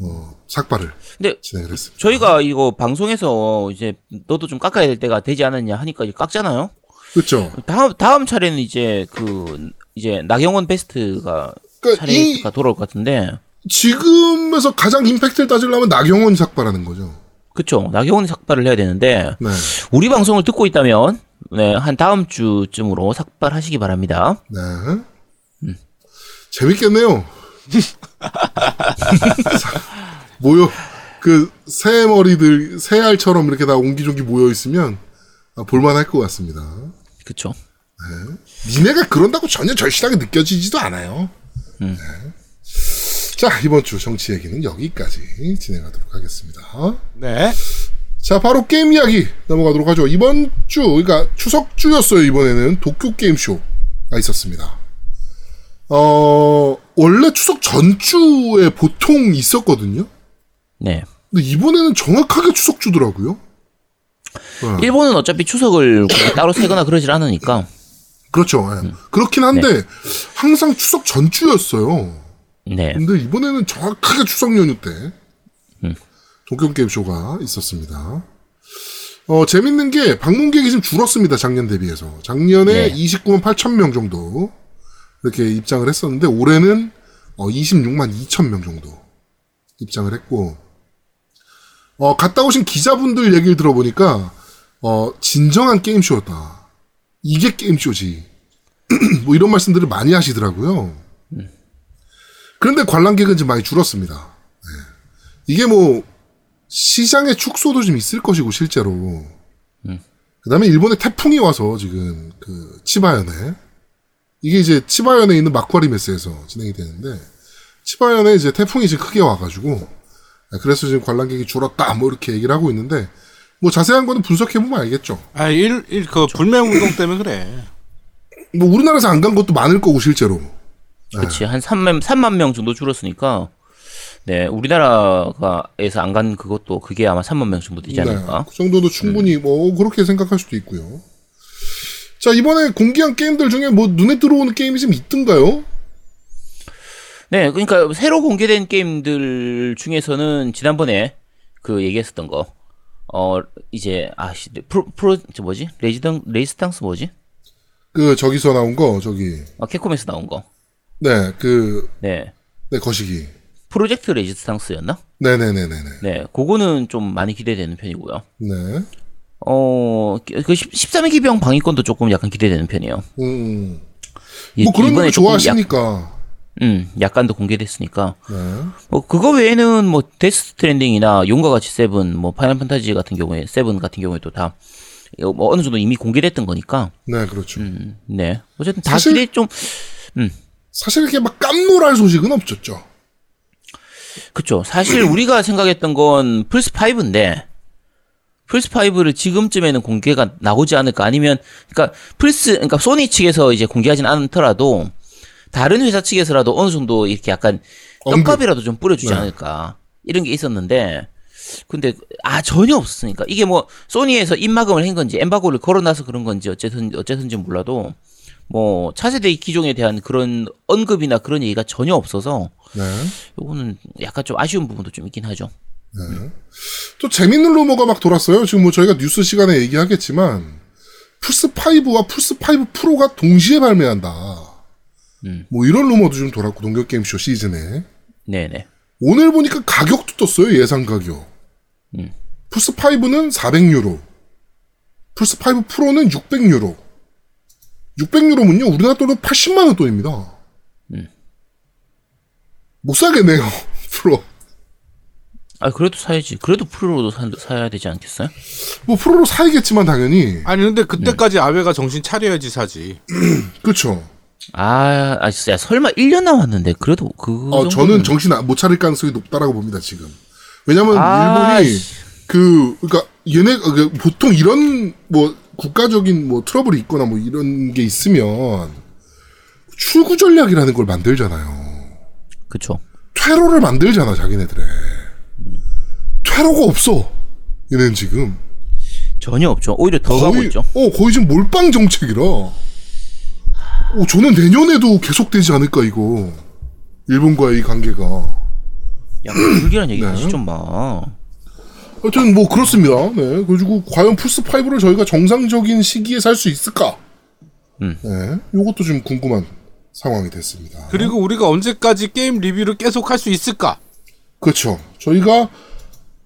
어, 삭발을 근데 진행을 했습니다. 저희가 이거 방송에서 이제 너도 좀 깎아야 될 때가 되지 않았냐 하니까 이제 깎잖아요. 그렇죠. 다음 다음 차례는 이제 그 이제 나경원 베스트가 그러니까 이 차례가 돌아올 것 같은데 지금에서 가장 임팩트를 따지려면 나경원 삭발하는 거죠. 그쵸 나경원 삭발을 해야 되는데 네. 우리 방송을 듣고 있다면 네, 한 다음 주쯤으로 삭발하시기 바랍니다. 네. 재밌겠네요. 모여 그 새 머리들 새 알처럼 이렇게 다 옹기종기 모여 있으면 아, 볼만할 것 같습니다. 그쵸. 니네가 그런다고 전혀 절실하게 느껴지지도 않아요. 네. 자 이번 주 정치 얘기는 여기까지 진행하도록 하겠습니다. 네. 자, 바로 게임 이야기 넘어가도록 하죠. 이번 주, 그러니까 추석 주였어요, 이번에는. 도쿄 게임쇼가 있었습니다. 어, 원래 추석 전주에 보통 있었거든요? 네. 근데 이번에는 정확하게 추석 주더라고요. 네. 일본은 어차피 추석을 따로 세거나 그러질 않으니까. 그렇죠. 예. 그렇긴 한데, 항상 추석 전주였어요. 네. 근데 이번에는 정확하게 추석 연휴 때 동경 게임쇼가 있었습니다. 어, 재밌는 게 방문객이 좀 줄었습니다. 작년 대비해서. 작년에 네. 29만 8천 명 정도 이렇게 입장을 했었는데 올해는 어, 26만 2천 명 정도 입장을 했고 어, 갔다 오신 기자분들 얘기를 들어보니까 어, 진정한 게임쇼였다. 이게 게임쇼지. 뭐 이런 말씀들을 많이 하시더라고요. 그런데 관람객은 좀 많이 줄었습니다. 네. 이게 뭐 시장의 축소도 좀 있을 것이고 실제로. 그다음에 일본에 태풍이 와서 지금 그 치바현에 이게 이제 치바현에 있는 마쿠아리 메스에서 진행이 되는데 치바현에 이제 태풍이 지금 크게 와가지고 네, 그래서 지금 관람객이 줄었다 뭐 이렇게 얘기를 하고 있는데 뭐 자세한 거는 분석해 보면 알겠죠. 아, 일, 일, 그 불매 운동 때문에 그래. 뭐 우리나라에서 안 간 것도 많을 거고 실제로. 그치. 한 3만, 3만 명 정도 줄었으니까. 네. 우리나라에서 안 간 그것도 그게 아마 3만 명 정도 되지 않을까. 그 정도도 충분히 뭐 그렇게 생각할 수도 있고요. 자 이번에 공개한 게임들 중에 뭐 눈에 들어오는 게임이 좀 있던가요? 네. 그러니까 새로 공개된 게임들 중에서는 지난번에 그 얘기했었던 거. 어, 이제, 아, 씨, 프로, 프로, 저 뭐지? 레지던, 레이스탕스 뭐지? 그 저기서 나온 거 저기 아, 캡콤에서 나온 거. 네 그 네 네. 거시기 프로젝트 레지스탕스였나? 네네네 네 네 네. 그거는 좀 많이 기대되는 편이고요. 네 어, 그 13기병 방위권도 조금 약간 기대되는 편이에요. 음. 이- 뭐 그런 거 좋아하시니까 약, 음, 약간도 공개됐으니까. 네. 뭐 그거 외에는 뭐 데스 스트랜딩이나 용과 같이 seven, 뭐 파이널 판타지 같은 경우에 seven 같은 경우에도 다 뭐 어느 정도 이미 공개됐던 거니까. 네 그렇죠 음, 네. 어쨌든 다 사실- 기대 좀 사실 이렇게 막 깜놀할 소식은 없었죠 그쵸. 사실 우리가 생각했던 건 플스 5인데 플스 5를 지금쯤에는 공개가 나오지 않을까 아니면 그러니까 플스 그러니까 소니 측에서 이제 공개하진 않더라도 다른 회사 측에서라도 어느 정도 이렇게 약간 언급. 떡값이라도 좀 뿌려주지 네. 않을까 이런 게 있었는데 근데 아 전혀 없었으니까 이게 뭐 소니에서 입막음을 한 건지 엠바고를 걸어놔서 그런 건지 어쨌든 어쨌든지 몰라도 뭐 차세대 기종에 대한 그런 언급이나 그런 얘기가 전혀 없어서 네. 요거는 약간 좀 아쉬운 부분도 좀 있긴 하죠. 또 재밌는 루머가 막 돌았어요 지금 뭐 저희가 뉴스 시간에 얘기하겠지만 플스 5와 플스 5 프로가 동시에 발매한다 음. 뭐 이런 루머도 좀 돌았고 동경 게임쇼 시즌에 네네. 오늘 보니까 가격도 떴어요 예상 가격. 음. 플스 5는 400유로, 플스 5 프로는 600유로. 600유로면요 우리나라 돈으로 80만 원 돈입니다. 음. 못 사겠네요 프로. 아 그래도 사야지. 그래도 프로로도 사, 사야 되지 않겠어요? 뭐 프로로 사야겠지만 당연히 아니, 근데 그때까지 아베가 정신 차려야지 사지. 그렇죠. 아, 아 진짜 설마 1년 남았는데 그래도 그 어, 정도는- 저는 정신 안- 못 차릴 가능성이 높다라고 봅니다 지금. 왜냐면 아, 일본이 씨. 그 그러니까 얘네 그 보통 이런 뭐 국가적인 뭐 트러블이 있거나 뭐 이런 게 있으면 출구 전략이라는 걸 만들잖아요. 그쵸. 퇴로를 만들잖아 자기네들의. 퇴로가 없어. 얘네는 지금 전혀 없죠. 오히려 더 가고 있죠. 어 거의 지금 몰빵 정책이라. 어 저는 내년에도 계속되지 않을까 이거 일본과의 이 관계가. 야, 불길한 얘기 네. 하시 좀 마. 하여튼 뭐 그렇습니다. 네. 그리고 과연 플스 5를 저희가 정상적인 시기에 살 수 있을까? 음. 네. 요것도 좀 궁금한 상황이 됐습니다. 그리고 우리가 언제까지 게임 리뷰를 계속 할 수 있을까? 그렇죠. 저희가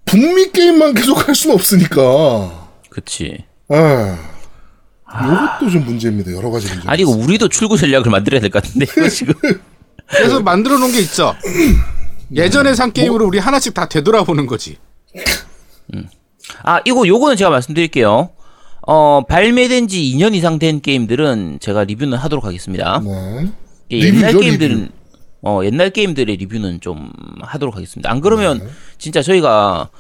북미 게임만 계속 할 수는 없으니까. 그치. 아. 요것도 좀 문제입니다. 여러 가지 문제. 아니 우리도 출구 전략을 만들어야 될 것 같은데 이거 지금 그래서 만들어 놓은 게 있죠. 예전에 산 게임으로 우리 하나씩 다 되돌아보는 거지. 아 이거 요거는 제가 말씀드릴게요. 어 발매된 지 2년 이상 된 게임들은 제가 리뷰는 하도록 하겠습니다. 네. 이게 옛날 리뷰죠, 게임들은 리뷰. 어 옛날 게임들의 리뷰는 좀 하도록 하겠습니다. 안 그러면 네. 진짜 저희가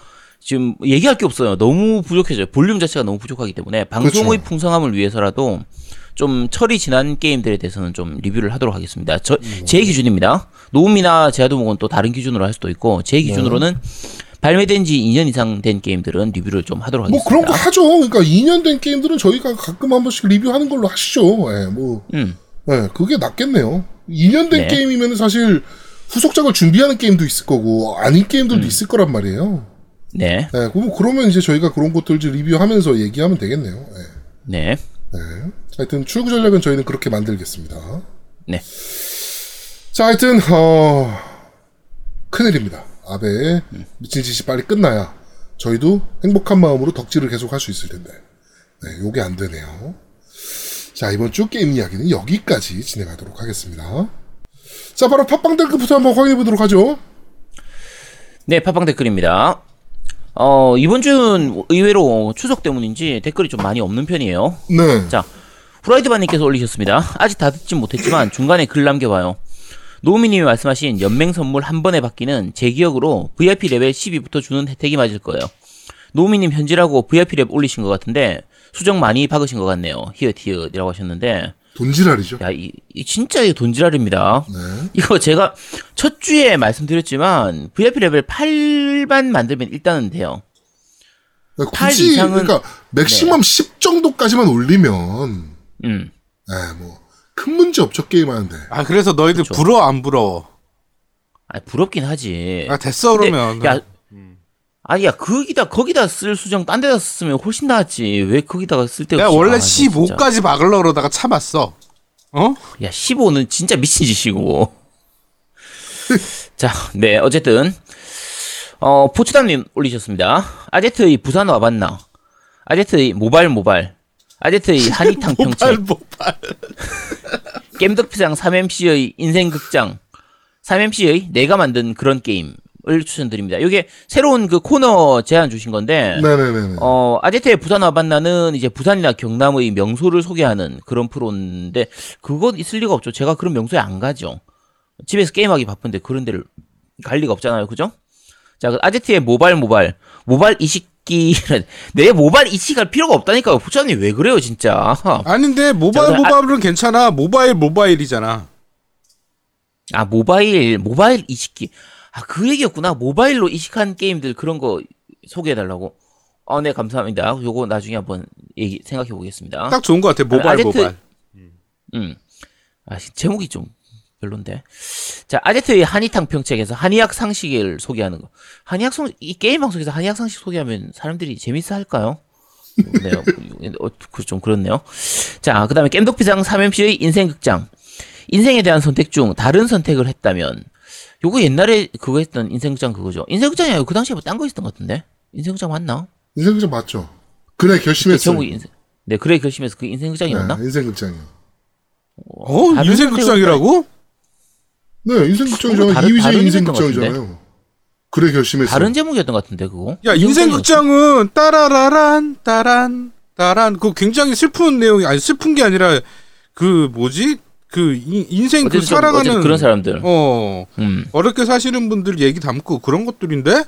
지금 얘기할 게 없어요. 너무 부족해져요. 볼륨 자체가 너무 부족하기 때문에 방송의 그렇죠. 풍성함을 위해서라도 좀 철이 지난 게임들에 대해서는 좀 리뷰를 하도록 하겠습니다. 저, 음. 제 기준입니다. 노움이나 제아도목은 또 다른 기준으로 할 수도 있고 제 기준으로는 발매된 지 2년 이상 된 게임들은 리뷰를 좀 하도록 뭐 하겠습니다. 그런 거 하죠. 그러니까 2년 된 게임들은 저희가 가끔 한 번씩 리뷰하는 걸로 하시죠. 예, 뭐, 음. 예, 그게 낫겠네요. 2년 된 네. 게임이면 사실 후속작을 준비하는 게임도 있을 거고 아닌 게임들도 음. 있을 거란 말이에요. 네. 예, 그럼 그러면 이제 저희가 그런 것들 좀 리뷰하면서 얘기하면 되겠네요. 예. 네. 네. 하여튼 출구 전략은 저희는 그렇게 만들겠습니다. 네. 자, 하여튼 어 큰일입니다. 아베의 미친 짓이 빨리 끝나야 저희도 행복한 마음으로 덕질을 계속 할 수 있을 텐데. 네, 요게 안 되네요. 자, 이번 주 게임 이야기는 여기까지 진행하도록 하겠습니다. 자, 바로 팟빵 댓글부터 한번 확인해 보도록 하죠. 네, 팟빵 댓글입니다. 어, 이번 주는 의외로 추석 때문인지 댓글이 좀 많이 없는 편이에요. 네. 자, 후라이드바님께서 올리셨습니다. 아직 다 듣진 못했지만 중간에 글 남겨봐요. 노우미님이 말씀하신 연맹 선물 한 번에 받기는 제 기억으로 VIP 레벨 12부터 주는 혜택이 맞을 거예요. 노우미님 현질하고 VIP 렙 올리신 것 같은데 수정 많이 박으신 것 같네요. 히읗 히읗이라고 하셨는데 돈지랄이죠. 야, 이, 이 진짜 이 돈지랄입니다. 네. 이거 제가 첫 주에 말씀드렸지만 VIP 레벨 8만 만들면 일단은 돼요. 팔 굳이 이상은- 그러니까 맥시멈 10 정도까지만 올리면 음. 예, 뭐 큰 문제 없죠 게임 하는데. 아 그래서 너희들 그쵸. 부러워 안 부러워? 아 부럽긴 하지. 아 됐어 근데, 그러면. 야, 아니 야 거기다 거기다 쓸 수정 딴 데다 쓰면 훨씬 낫지. 왜 거기다가 쓸 데가 내가? 원래 아, 나 진짜. 15까지 막으려 그러다가 참았어. 어? 야 15는 진짜 미친 짓이고. 자, 네 어쨌든 어 포츠담님 올리셨습니다. 아제트의 부산 와봤나? 아제트의 모발 모발. 아제트의 한이탕 평책. 모발 모발. 겜덕피상 3MC의 인생극장 3MC의 내가 만든 그런 게임을 추천드립니다. 이게 새로운 그 코너 제안 주신 건데 네네네. 어 아제트의 부산 와반나는 이제 부산이나 경남의 명소를 소개하는 그런 프로인데 그거 있을 리가 없죠. 제가 그런 명소에 안 가죠. 집에서 게임하기 바쁜데 그런 데를 갈 리가 없잖아요. 그죠? 자, 그 아제트의 모발 모발 모발 이식 기내 모발 이식할 필요가 없다니까요. 부장님 왜 그래요, 진짜. 아닌데 모바일 아- 모바일은 괜찮아. 모바일 모바일이잖아. 아 모바일 모바일 이식기 아 그 얘기였구나 모바일로 이식한 게임들 그런 거 소개해달라고 아 네 감사합니다 요거 나중에 한번 얘기 생각해 보겠습니다 딱 좋은 것 같아. 모바일 아제트- 모바일. 음 아 제목이 좀 별론데 자 아제트의 한의탕 평책에서 한의학 상식을 소개하는 거 한의학 성 이 게임 방송에서 한의학 상식 소개하면 사람들이 재밌어 할까요? 네, 어, 그- 좀 그렇네요. 자, 그 다음에 겜덕비상 3MC의 인생극장. 인생에 대한 선택 중 다른 선택을 했다면, 요거 옛날에 그거 했던 인생극장 그거죠. 인생극장이 아니고 그 당시에 뭐 딴 거 있었던 것 같은데? 인생극장 맞나? 인생극장 맞죠? 그래 결심했어요. 제목이 인생, 네, 그래 결심해서 그 인생극장이었나? 네, 인생극장이요. 어? 다른 인생극장이라고? 네, 인생극장이잖아요. 뭔가 다른- 이휘재 다른 인생극장이잖아요. 그래 결심했어요. 다른 제목이었던 것 같은데, 그거? 야 인생극장은 따라라란 따란 따란 그 굉장히 슬픈 내용이 아니 슬픈 게 아니라 그 뭐지 그 인- 그 좀- 살아가는 그런 사람들. 어 음. 어렵게 사시는 분들 얘기 담고 그런 것들인데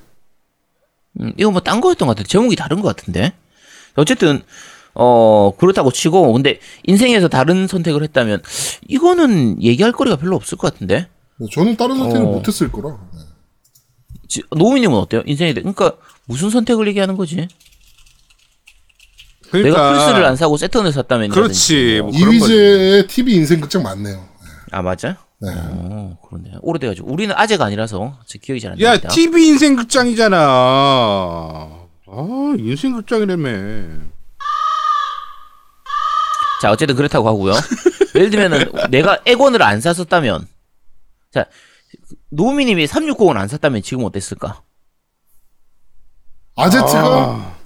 음, 이거 뭐 딴 거였던 것 같은데 제목이 다른 것 같은데 어쨌든 어 그렇다고 치고 근데 인생에서 다른 선택을 했다면 이거는 얘기할 거리가 별로 없을 것 같은데 네, 저는 다른 선택을 어. 못했을 거라. 네. 지- 노우미님은 어때요? 인생에 대해 그러니까 무슨 선택을 얘기하는 거지? 그러니까 내가 플스를 안 사고 세턴을 샀다면 그렇지 뭐 그런 거지. 이휘재의 TV 인생 극장 맞네요. 아 맞아? 네. 어 그러네 오래돼가지고 우리는 아재가 아니라서 제 기억이 잘 안 야 납니다. TV 인생 극장이잖아 아 인생 극장이라며 자 어쨌든 그렇다고 하고요. 예를 들면은 내가 액원을 안 샀었다면 자 노우미님이 360을 안 샀다면 지금 어땠을까? 아제트가 아,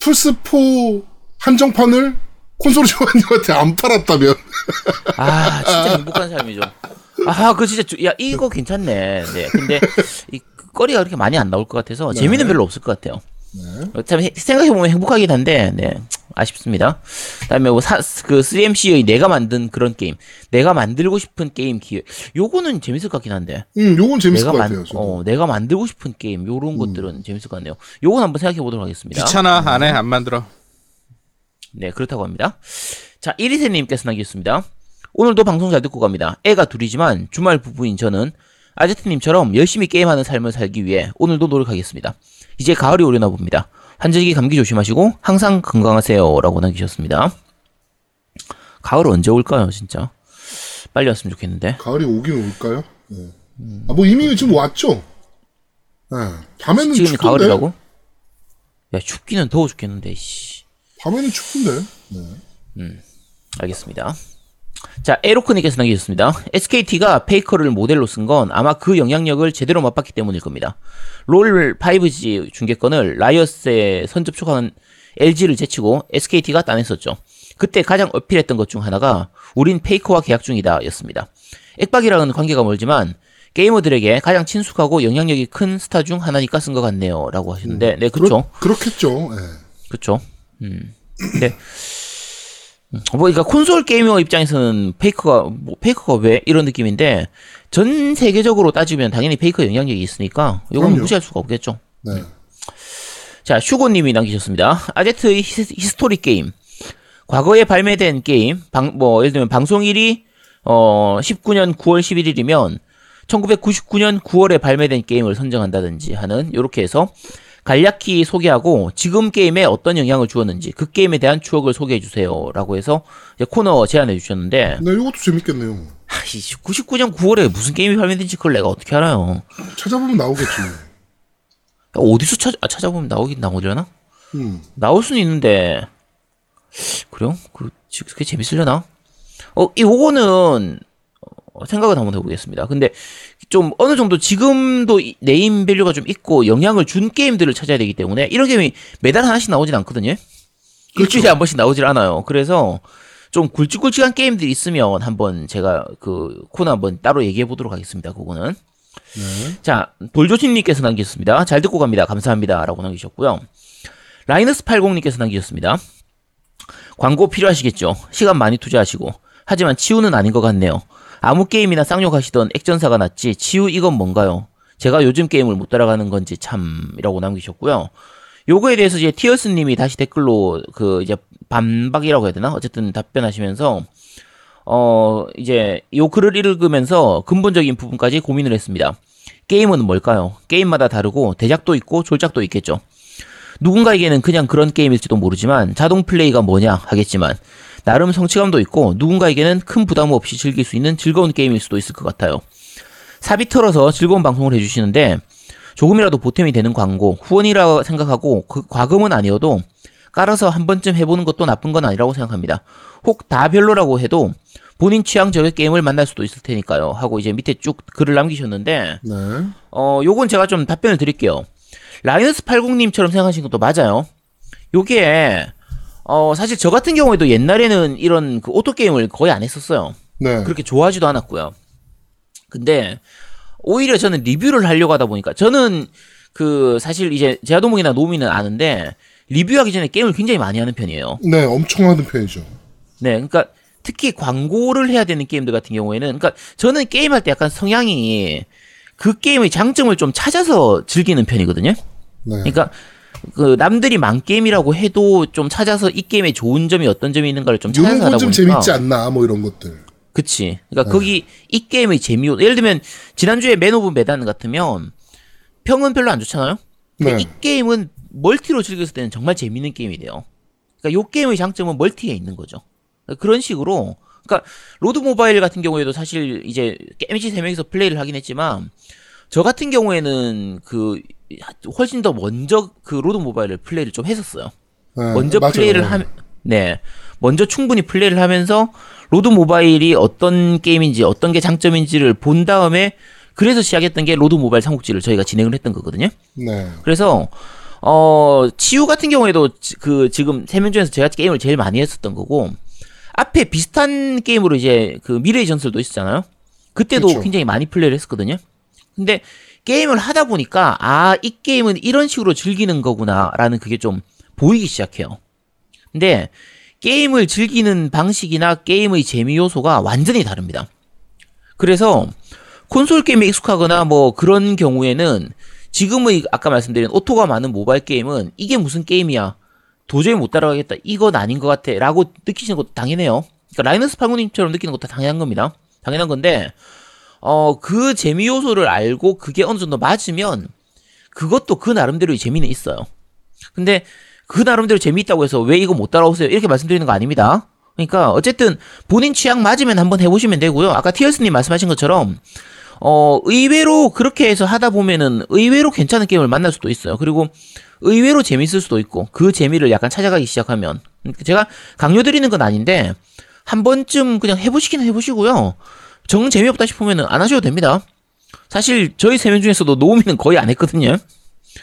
플스4 한정판을 콘솔 조아님한테 안 팔았다면 아 진짜 행복한 삶이죠. 아 그 진짜 주- 야 이거 괜찮네. 네. 근데 이 거리가 그렇게 많이 안 나올 것 같아서 재미는 별로 없을 것 같아요. 어, 참 해- 생각해보면 행복하긴 한데 네 아쉽습니다. 그다음에 뭐 사, 그 3MC의 내가 만든 그런 게임, 내가 만들고 싶은 게임 기획, 요거는 재밌을 것 같긴 한데. 음 요건 재밌을 것 만, 같아요. 저도. 어, 내가 만들고 싶은 게임 요런 것들은 재밌을 것 같네요. 요건 한번 생각해 보도록 하겠습니다. 귀찮아 안 해 안 만들어. 네, 그렇다고 합니다. 자, 이리세님께서 남기셨습니다. 오늘도 방송 잘 듣고 갑니다. 애가 둘이지만 주말 부부인 저는 아제트님처럼 열심히 게임하는 삶을 살기 위해 오늘도 노력하겠습니다. 이제 가을이 오려나 봅니다. 환절기 감기 조심하시고 항상 건강하세요. 라고 남기셨습니다. 가을 언제 올까요, 진짜? 빨리 왔으면 좋겠는데. 가을이 오긴 올까요? 네. 아뭐 이미 지금 왔죠. 네. 밤에는 지금이 춥던데. 가을이라고? 야, 춥기는 더워 죽겠는데, 씨. 밤에는 춥던데. 알겠습니다. 자, 에로크님께서 남기셨습니다. SKT가 페이커를 모델로 쓴 건 아마 그 영향력을 제대로 맛봤기 때문일 겁니다. 롤 5G 중계권을 라이엇에 선접촉한 LG를 제치고 SKT가 따냈었죠. 그때 가장 어필했던 것 중 하나가 우린 페이커와 계약 중이다 였습니다. 액박이랑은 관계가 멀지만 게이머들에게 가장 친숙하고 영향력이 큰 스타 중 하나니까 쓴 것 같네요. 라고 하시는데, 네, 그렇죠. 그렇, 그렇겠죠. 예. 그렇죠. 음. 음, 뭐 그러니까 콘솔 게이머 입장에서는 페이커가 뭐 페이커가 왜 이런 느낌인데 전 세계적으로 따지면 당연히 페이커 영향력이 있으니까 이건 그럼요. 무시할 수가 없겠죠. 네. 자, 슈고님이 남기셨습니다. 아제트의 히스, 히스토리 게임. 과거에 발매된 게임, 방, 뭐, 예를 들면 방송일이, 어, 19년 9월 11일이면, 1999년 9월에 발매된 게임을 선정한다든지 하는, 요렇게 해서, 간략히 소개하고, 지금 게임에 어떤 영향을 주었는지, 그 게임에 대한 추억을 소개해 주세요. 라고 해서, 코너 제안해 주셨는데, 네, 이것도 재밌겠네요. 아이, 99년 9월에 무슨 게임이 발매된지 그걸 내가 어떻게 알아요? 찾아보면 나오겠지. 어디서 찾, 아, 찾아보면 나오긴 나오려나? 음. 나올 수는 있는데 그래요? 그 지- 그게 재밌으려나? 어, 이 요거는 어, 생각을 한번 해보겠습니다. 근데 좀 어느 정도 지금도 이 네임 밸류가 좀 있고 영향을 준 게임들을 찾아야 되기 때문에 이런 게임이 매달 하나씩 나오진 않거든요. 일주일에 한 번씩 나오질 않아요. 그래서 좀 굵직굵직한 게임들이 있으면 한번 제가 그 코너 한번 따로 얘기해 보도록 하겠습니다. 그거는. 자, 돌조신님께서 남기셨습니다. 잘 듣고 갑니다. 감사합니다. 라고 남기셨고요. 라이너스80님께서 남기셨습니다. 광고 필요하시겠죠? 시간 많이 투자하시고. 하지만 치우는 아닌 것 같네요. 아무 게임이나 쌍욕하시던 액전사가 낫지, 치우 이건 뭔가요? 제가 요즘 게임을 못 따라가는 건지 참이라고 남기셨고요. 요거에 대해서 이제 티어스님이 다시 댓글로 그 이제 반박이라고 해야 되나? 어쨌든 답변하시면서 어 이제 요 글을 읽으면서 근본적인 부분까지 고민을 했습니다. 게임은 뭘까요? 게임마다 다르고 대작도 있고 졸작도 있겠죠. 누군가에게는 그냥 그런 게임일지도 모르지만 자동 플레이가 뭐냐 하겠지만 나름 성취감도 있고 누군가에게는 큰 부담 없이 즐길 수 있는 즐거운 게임일 수도 있을 것 같아요. 사비 털어서 즐거운 방송을 해주시는데 조금이라도 보탬이 되는 광고 후원이라 생각하고 그 과금은 아니어도 깔아서 한 번쯤 해보는 것도 나쁜 건 아니라고 생각합니다. 혹 다 별로라고 해도 본인 취향 저격 게임을 만날 수도 있을 테니까요. 하고 이제 밑에 쭉 글을 남기셨는데 네. 어, 요건 제가 좀 답변을 드릴게요. 라이너스 80님처럼 생각하신 것도 맞아요. 요게, 어, 사실 저 같은 경우에도 옛날에는 이런 그 오토게임을 거의 안 했었어요. 네. 그렇게 좋아하지도 않았고요. 근데, 오히려 저는 리뷰를 하려고 하다 보니까, 저는 그, 사실 이제 제아도목이나 노미는 아는데, 리뷰하기 전에 게임을 굉장히 많이 하는 편이에요. 네, 엄청 하는 편이죠. 네, 그러니까 특히 광고를 해야 되는 게임들 같은 경우에는, 그러니까 저는 게임할 때 약간 성향이 그 게임의 장점을 좀 찾아서 즐기는 편이거든요. 네. 그러니까 그 남들이 망게임이라고 해도 좀 찾아서 이 게임의 좋은 점이 어떤 점이 있는가를 좀 찾아서 하다 좀 보니까 재밌지 않나, 뭐 이런 것들. 그치. 그러니까 거기 이 게임의 재미 예를 들면 지난주에 맨 오브 메단 같으면 평은 별로 안 좋잖아요. 근데 네. 이 게임은 멀티로 즐겼을 때는 정말 재밌는 게임이 돼요. 그러니까 요 게임의 장점은 멀티에 있는 거죠. 그러니까 그런 식으로 그러니까 로드 모바일 같은 경우에도 사실 이제 게임지 세 명이서 플레이를 하긴 했지만 저 같은 경우에는 그 훨씬 더 먼저 그 로드 모바일을 플레이를 좀 했었어요. 네, 먼저 맞아요. 플레이를 하면 네 먼저 충분히 플레이를 하면서 로드 모바일이 어떤 게임인지 어떤 게 장점인지를 본 다음에 그래서 시작했던 게 로드 모바일 삼국지를 저희가 진행을 했던 거거든요. 네. 그래서 어, 치유 같은 경우에도 지- 그 지금 세 명 중에서 제가 게임을 제일 많이 했었던 거고 앞에 비슷한 게임으로 이제 그 미르의 전설도 있었잖아요. 그때도 그쵸. 굉장히 많이 플레이를 했었거든요. 근데 게임을 하다 보니까 아, 이 게임은 이런 식으로 즐기는 거구나라는 그게 좀 보이기 시작해요. 근데 게임을 즐기는 방식이나 게임의 재미 요소가 완전히 다릅니다. 그래서 콘솔 게임에 익숙하거나 뭐 그런 경우에는 지금의 아까 말씀드린 auto가 많은 모바일 게임은 이게 무슨 게임이야 도저히 못 따라가겠다 이건 아닌 것 같아 라고 느끼시는 것도 당연해요 그러니까 라이너스 팔구님처럼 느끼는 것도 당연한 겁니다 당연한 건데 어 그 재미 요소를 알고 그게 어느 정도 맞으면 그것도 그 나름대로의 재미는 있어요. 근데 그 나름대로 재미있다고 해서 왜 이거 못 따라오세요? 이렇게 말씀드리는 거 아닙니다. 그러니까 어쨌든 본인 취향 맞으면 한번 해보시면 되고요. 아까 티얼스님 말씀하신 것처럼 어, 의외로 그렇게 해서 하다 보면은 의외로 괜찮은 게임을 만날 수도 있어요. 그리고 의외로 재밌을 수도 있고 그 재미를 약간 찾아가기 시작하면. 그러니까 제가 강요드리는 건 아닌데 한 번쯤 그냥 해보시긴 해보시고요. 정 재미없다 싶으면은 안 하셔도 됩니다. 사실 저희 세 명 중에서도 노우미는 거의 안 했거든요.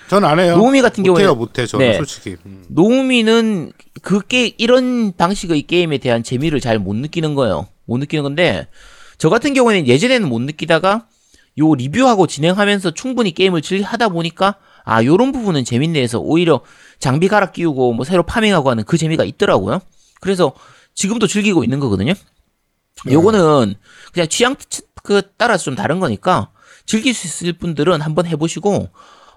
전 안 해요. 노우미 같은 못해요, 경우에는- 못해. 저는 네. 솔직히. 음. 노우미는 그게 이런 방식의 게임에 대한 재미를 잘 못 느끼는 거예요. 못 느끼는 건데 저 같은 경우에는 예전에는 못 느끼다가 요 리뷰하고 진행하면서 충분히 게임을 즐 하다 보니까 아 요런 부분은 재밌네 해서 오히려 장비 갈아 끼우고 뭐 새로 farming하고 하는 그 재미가 있더라고요. 그래서 지금도 즐기고 있는 거거든요. 요거는 그냥 취향 치- 그 따라서 좀 다른 거니까 즐길 수 있을 분들은 한번 해보시고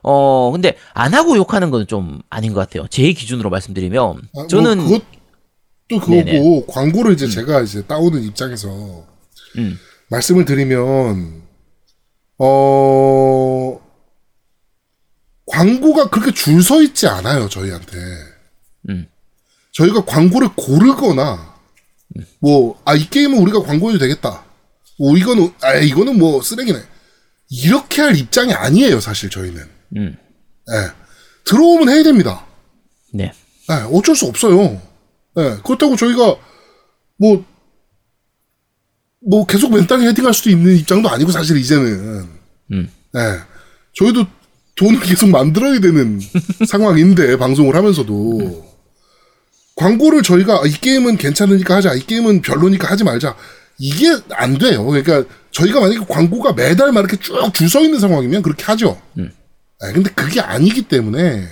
어 근데 안 하고 욕하는 건 좀 아닌 것 같아요. 제 기준으로 말씀드리면 아, 저는 뭐 그것도 그거고 네네. 광고를 이제 제가 이제 따오는 입장에서 음. 말씀을 드리면 어 광고가 그렇게 줄 서 있지 않아요 저희한테. 음. 저희가 광고를 고르거나 뭐 아 이 게임은 우리가 광고해도 되겠다. 뭐 이거는 아 이거는 뭐 쓰레기네. 이렇게 할 입장이 아니에요 사실 저희는. 음. 예. 들어오면 해야 됩니다. 네. 예, 어쩔 수 없어요. 예, 그렇다고 저희가 뭐, 뭐 계속 맨땅 헤딩할 수도 있는 입장도 아니고 사실 이제는. 음. 예, 저희도 돈을 계속 만들어야 되는 상황인데 방송을 하면서도 광고를 저희가 아, 이 게임은 괜찮으니까 하자, 이 게임은 별로니까 하지 말자. 이게 안 돼요. 그러니까 저희가 만약에 광고가 매달 막 이렇게 쭉 줄 서 있는 상황이면 그렇게 하죠. 예, 근데 그게 아니기 때문에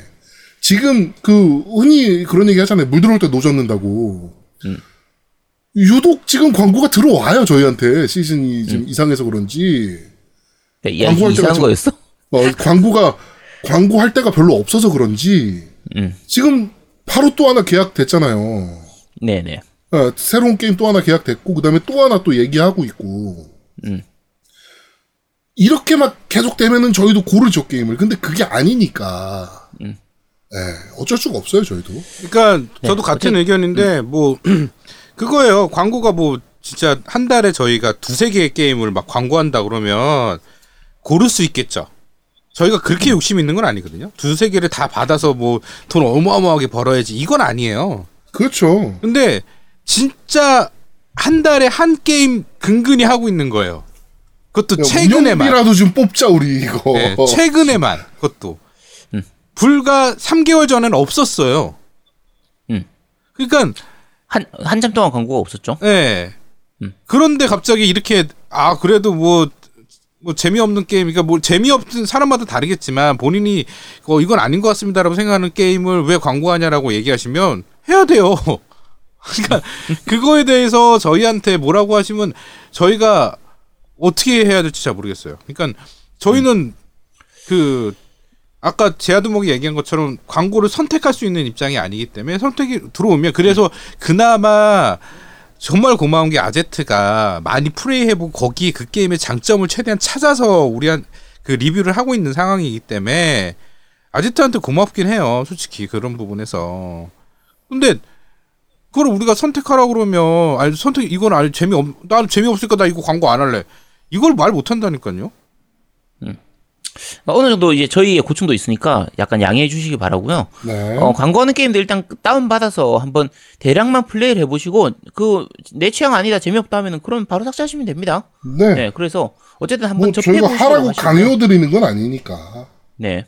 지금 그 흔히 그런 얘기 하잖아요. 물 들어올 때 노젓는다고. 유독 지금 광고가 들어와요 저희한테 시즌이 좀 이상해서 그런지 야, 광고할 때가 좀- 거였어? 어, 광고가 광고할 때가 별로 없어서 그런지 음. 지금 바로 또 하나 계약됐잖아요. 네네. 어, 새로운 게임 또 하나 계약됐고 그다음에 또 하나 또 얘기하고 있고 음. 이렇게 막 계속 되면은 저희도 고르죠 게임을. 근데 그게 아니니까. 음. 예, 어쩔 수가 없어요 저희도. 그러니까 저도 네, 같은 어쨌든- 의견인데 뭐 그거예요. 광고가 뭐 진짜 한 달에 저희가 두세 개의 게임을 막 광고한다 그러면 고를 수 있겠죠. 저희가 그렇게 음. 욕심 있는 건 아니거든요. 두세 개를 다 받아서 뭐 돈 어마어마하게 벌어야지 이건 아니에요. 그렇죠. 근데 진짜 한 달에 한 게임 근근히 하고 있는 거예요. 그것도 최근에만. 운영비라도 좀 뽑자 우리 이거. 네, 최근에만 그것도 음. 불과 3개월 전에는 없었어요. 음. 그러니까 한 한참 동안 광고가 없었죠. 예. 음. 그런데 갑자기 이렇게 아 그래도 뭐 뭐 재미없는 게임, 그러니까 뭐 재미없는 사람마다 다르겠지만 본인이 어 이건 아닌 것 같습니다라고 생각하는 게임을 왜 광고하냐라고 얘기하시면 해야 돼요. 그러니까 그거에 대해서 저희한테 뭐라고 하시면 저희가 어떻게 해야 될지 잘 모르겠어요. 그러니까 저희는 그 아까 제아두목이 얘기한 것처럼 광고를 선택할 수 있는 입장이 아니기 때문에 선택이 들어오면 그래서 그나마 정말 고마운 게 아제트가 많이 플레이해보고 거기 그 게임의 장점을 최대한 찾아서 우리한 그 리뷰를 하고 있는 상황이기 때문에 아제트한테 고맙긴 해요 솔직히 그런 부분에서. 근데 그걸 우리가 선택하라 그러면 아니 선택 이건 아니 재미없 나 재미없으니까 나 이거 광고 안 할래. 이걸 말 못한다니까요 어느 정도 이제 저희의 고충도 있으니까 약간 양해해 주시기 바라고요. 네. 어, 광고하는 게임들 일단 다운 받아서 한번 대량만 플레이를 해보시고 그 내 취향 아니다 재미없다 하면은 그럼 바로 삭제하시면 됩니다. 네. 네, 그래서 어쨌든 한번 뭐 접해 저희가 하라고 강요 드리는 건 아니니까. 네,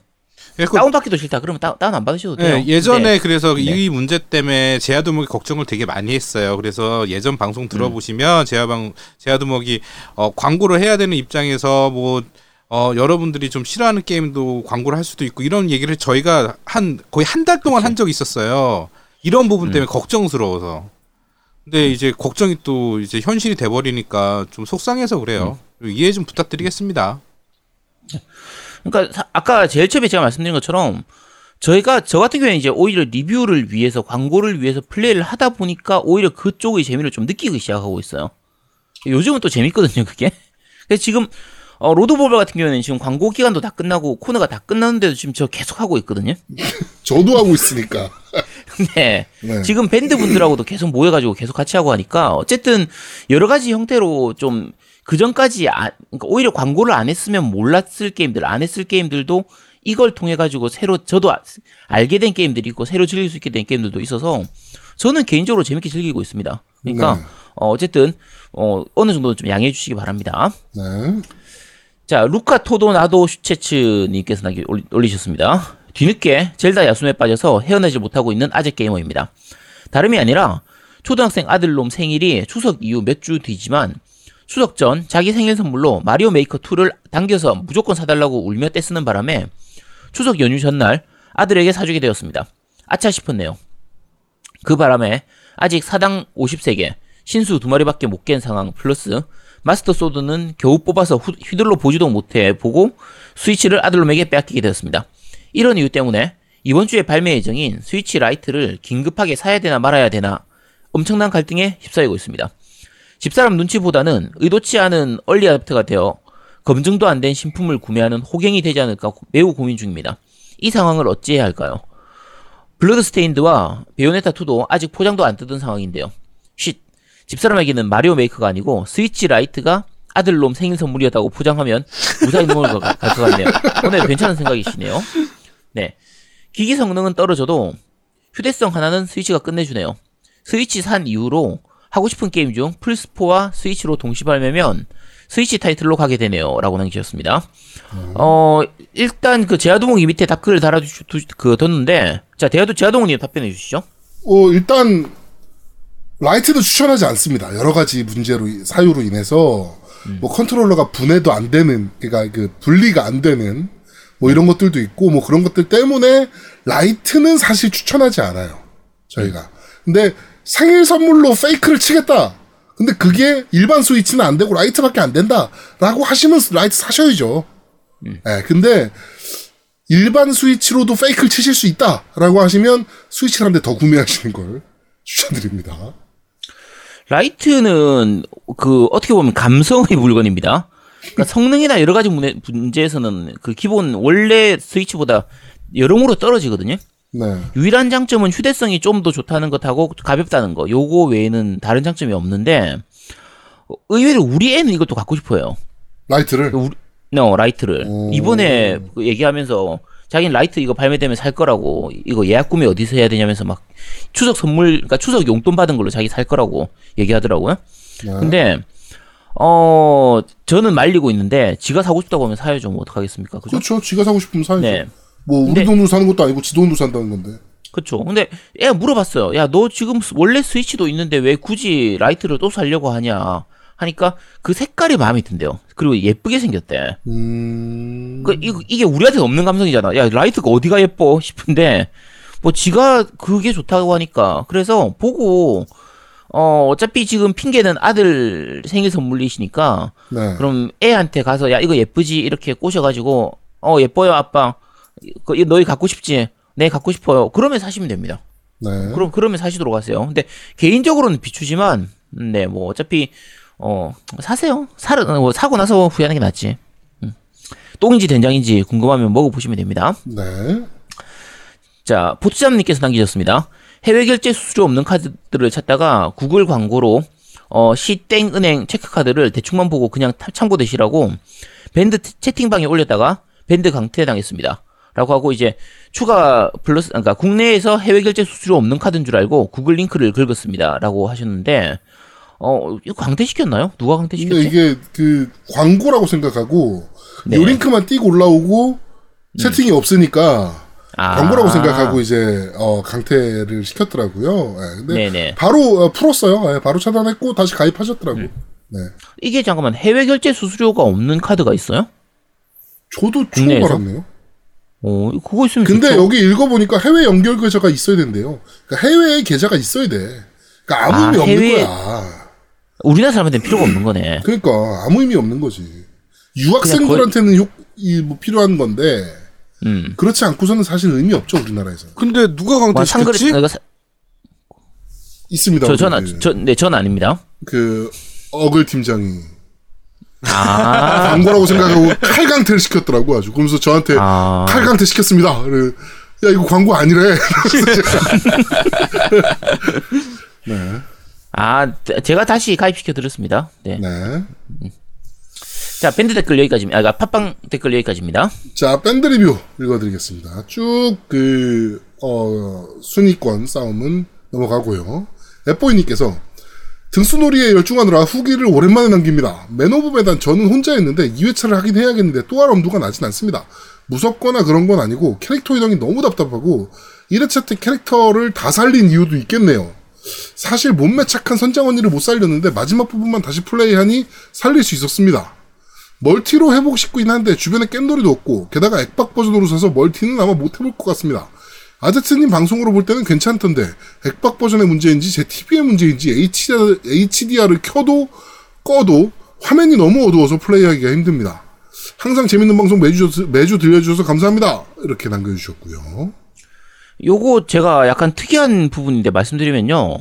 예, 그- 다운 받기도 싫다. 그러면 다, 다운 안 받으셔도 돼요. 예, 예전에 근데 그래서 네. 이 문제 때문에 제아두목이 걱정을 되게 많이 했어요. 그래서 예전 방송 들어보시면 제아방 제아두목이 어, 광고를 해야 되는 입장에서 뭐 어, 여러분들이 좀 싫어하는 게임도 광고를 할 수도 있고 이런 얘기를 저희가 한 거의 한 달 동안 한 적이 있었어요. 이런 부분 때문에 걱정스러워서. 근데 이제 걱정이 또 이제 현실이 돼 버리니까 좀 속상해서 그래요. 이해 좀 부탁드리겠습니다. 그러니까 사- 아까 제일 처음에 제가 말씀드린 것처럼 저희가 저 같은 경우에 이제 오히려 리뷰를 위해서 광고를 위해서 플레이를 하다 보니까 오히려 그쪽의 재미를 좀 느끼기 시작하고 있어요. 요즘은 또 재밌거든요, 그게. 그래서 지금 어, 로드볼버 같은 경우에는 지금 광고 기간도 다 끝나고 코너가 다 끝났는데도 지금 저 계속 하고 있거든요. 저도 하고 있으니까. 네. 네. 지금 밴드 분들하고도 계속 모여가지고 계속 같이 하고 하니까 어쨌든 여러 가지 형태로 좀 그전까지 아, 그러니까 오히려 광고를 안 했으면 몰랐을 게임들, 안 했을 게임들도 이걸 통해 가지고 새로 저도 아- 알게 된 게임들이 있고 새로 즐길 수 있게 된 게임들도 있어서 저는 개인적으로 재밌게 즐기고 있습니다. 그러니까 네. 어, 어쨌든 어, 어느 정도 좀 양해해 주시기 바랍니다. 네. 자, 루카 토도 나도 슈체츠님께서 남기- 올리- 올리셨습니다. 뒤늦게 젤다 야숨에 빠져서 헤어나지 못하고 있는 아재 게이머입니다. 다름이 아니라 초등학생 아들놈 생일이 추석 이후 몇 주 뒤지만 추석 전 자기 생일 선물로 마리오 메이커 2를 당겨서 무조건 사달라고 울며 떼쓰는 바람에 추석 연휴 전날 아들에게 사주게 되었습니다. 아차 싶었네요. 그 바람에 아직 사당 50세 개 신수 두 마리밖에 못 깬 상황 플러스 마스터 소드는 겨우 뽑아서 후- 휘둘러 보지도 못해 보고 스위치를 아들놈에게 빼앗기게 되었습니다. 이런 이유 때문에 이번 주에 발매 예정인 스위치 라이트를 긴급하게 사야 되나 말아야 되나 엄청난 갈등에 휩싸이고 있습니다. 집사람 눈치보다는 의도치 않은 early adopter가 되어 검증도 안 된 신품을 구매하는 호갱이 되지 않을까 매우 고민 중입니다. 이 상황을 어찌해야 할까요? 블러드스테인드와 베요네타2도 아직 포장도 안 뜯은 상황인데요. 쉿. 집사람에게는 마리오 메이커가 아니고 스위치 라이트가 아들놈 생일 선물이었다고 포장하면 무사히 넘어갈 것 같- 것 같네요. 오늘 괜찮은 생각이시네요. 네. 기기 성능은 떨어져도 휴대성 하나는 스위치가 끝내주네요. 스위치 산 이후로 하고 싶은 게임 중 플스4와 스위치로 동시 발매면 스위치 타이틀로 가게 되네요. 라고 남기셨습니다. 어, 일단 그 제아도목이 밑에 답글을 달아주, 두, 그, 뒀는데, 자, 대아도 제아도목님 답변해 주시죠. 어, 일단 라이트도 추천하지 않습니다. 여러 가지 문제로 이- 사유로 인해서 뭐 컨트롤러가 분해도 안 되는 그러니까 그 분리가 안 되는 뭐 이런 것들도 있고 뭐 그런 것들 때문에 라이트는 사실 추천하지 않아요. 저희가. 근데 생일 선물로 fake를 치겠다. 근데 그게 일반 스위치는 안 되고 라이트밖에 안 된다라고 하시면 라이트 사셔야죠. 예, 근데 일반 스위치로도 fake를 치실 수 있다라고 하시면 스위치를 한 대 더 구매하시는 걸 추천드립니다. 라이트는 그 어떻게 보면 감성의 물건입니다. 그러니까 성능이나 여러 가지 문제, 문제에서는 그 기본 원래 스위치보다 여러모로 떨어지거든요. 네. 유일한 장점은 휴대성이 좀 더 좋다는 것하고 가볍다는 거. 요거 외에는 다른 장점이 없는데 어, 의외로 우리 애는 이것도 갖고 싶어요. 라이트를 그 우리, 어, 라이트를 오. 이번에 그 얘기하면서 자기는 라이트 이거 발매되면 살 거라고 이거 예약 구매 어디서 해야 되냐면서 막 추석 선물 그러니까 추석 용돈 받은 걸로 자기 살 거라고 얘기하더라고요. 네. 근데 어 저는 말리고 있는데 지가 사고 싶다고 하면 사야죠. 뭐 어떡하겠습니까? 그죠? 그렇죠. 지가 사고 싶으면 사야죠. 네. 뭐 우리 근데- 돈으로 사는 것도 아니고 지 돈으로 산다는 건데. 그쵸. 근데 애가 물어봤어요. 야, 너 지금 스- 원래 스위치도 있는데 왜 굳이 라이트를 또 살려고 하냐? 하니까 그 색깔이 마음에 든대요. 그리고 예쁘게 생겼대. 음. 그 이거, 이게 우리한테 없는 감성이잖아. 야, 라이트가 어디가 예뻐 싶은데 뭐 지가 그게 좋다고 하니까 그래서 보고 어 어차피 지금 핑계는 아들 생일 선물이시니까 네. 그럼 애한테 가서 야 이거 예쁘지 이렇게 꼬셔가지고 어 예뻐요 아빠 그 이거 너희 갖고 싶지 네 갖고 싶어요 그러면 사시면 됩니다 네. 그럼 그러면 사시도록 하세요 근데 개인적으로는 비추지만 네 뭐 어차피 어 사세요 사 뭐, 사고 나서 후회하는 게 낫지 음. 똥인지 된장인지 궁금하면 먹어보시면 됩니다 네. 자, 보트장님께서 남기셨습니다. 해외 결제 수수료 없는 카드들을 찾다가 구글 광고로 어, 시땡은행 체크카드를 대충만 보고 그냥 타- 참고되시라고 밴드 태- 채팅방에 올렸다가 밴드 강퇴당했습니다. 라고 하고 이제 추가 플러스 그러니까 국내에서 해외 결제 수수료 없는 카드인 줄 알고 구글 링크를 긁었습니다. 라고 하셨는데 어, 이거 강퇴시켰나요? 누가 강퇴시켰지? 근데 이게 그 광고라고 생각하고 네. 요 링크만 띄고 올라오고 채팅이 없으니까 아. 광고라고 생각하고 이제 어, 강퇴를 시켰더라고요. 예, 근데 네네. 바로 어, 풀었어요. 예, 바로 차단했고 다시 가입하셨더라고. 음. 네. 이게 잠깐만 해외 결제 수수료가 없는 카드가 있어요? 저도 처음? 알았네요. 어, 그거 있으면 근데 좋죠. 여기 읽어보니까 해외 연결 계좌가 있어야 된대요. 그러니까 해외에 계좌가 있어야 돼. 그러니까 아무 아, 의미 없는 해외- 거야. 우리나라 사람한테는 필요가 없는 거네. 그러니까 아무 의미 없는 거지. 유학생들한테는 효, 이, 뭐 필요한 건데 음. 그렇지 않고서는 사실 의미 없죠 우리나라에서. 근데 누가 뭐 강퇴시켰지? 내가 사- 있습니다. 저 전, 우리 저, 네, 전 아닙니다. 그 어글 팀장이 아, 광고라고 생각하고 칼강퇴를 시켰더라고 아주. 그러면서 저한테 아. 칼강퇴 시켰습니다. 그래, 야 이거 광고 아니래. 네, 아, 제가 다시 가입시켜 드렸습니다. 네. 네. 자, 밴드 댓글 여기까지입니다. 아, 그러니까 팟빵 댓글 여기까지입니다. 자 밴드 리뷰 읽어드리겠습니다. 쭉 그 어, 순위권 싸움은 넘어가고요. 앱보이님께서 등수놀이에 열중하느라 후기를 오랜만에 남깁니다. 맨 오브 메단 저는 혼자 했는데 2회차를 하긴 해야겠는데 또 할 엄두가 나진 않습니다. 무섭거나 그런 건 아니고 캐릭터 이동이 너무 답답하고 1회차 때 캐릭터를 다 살린 이유도 있겠네요. 사실 몸매 착한 선장 언니를 못 살렸는데 마지막 부분만 다시 플레이하니 살릴 수 있었습니다. 멀티로 해보고 싶긴 한데 주변에 겜돌이도 없고 게다가 액박 버전으로 사서 멀티는 아마 못 해볼 것 같습니다. 아제트님 방송으로 볼 때는 괜찮던데 액박 버전의 문제인지 제 TV의 문제인지 HDR, HDR을 켜도 꺼도 화면이 너무 어두워서 플레이하기가 힘듭니다. 항상 재밌는 방송 매주, 매주 들려주셔서 감사합니다. 이렇게 남겨주셨고요. 요거 제가 약간 특이한 부분인데 말씀드리면요.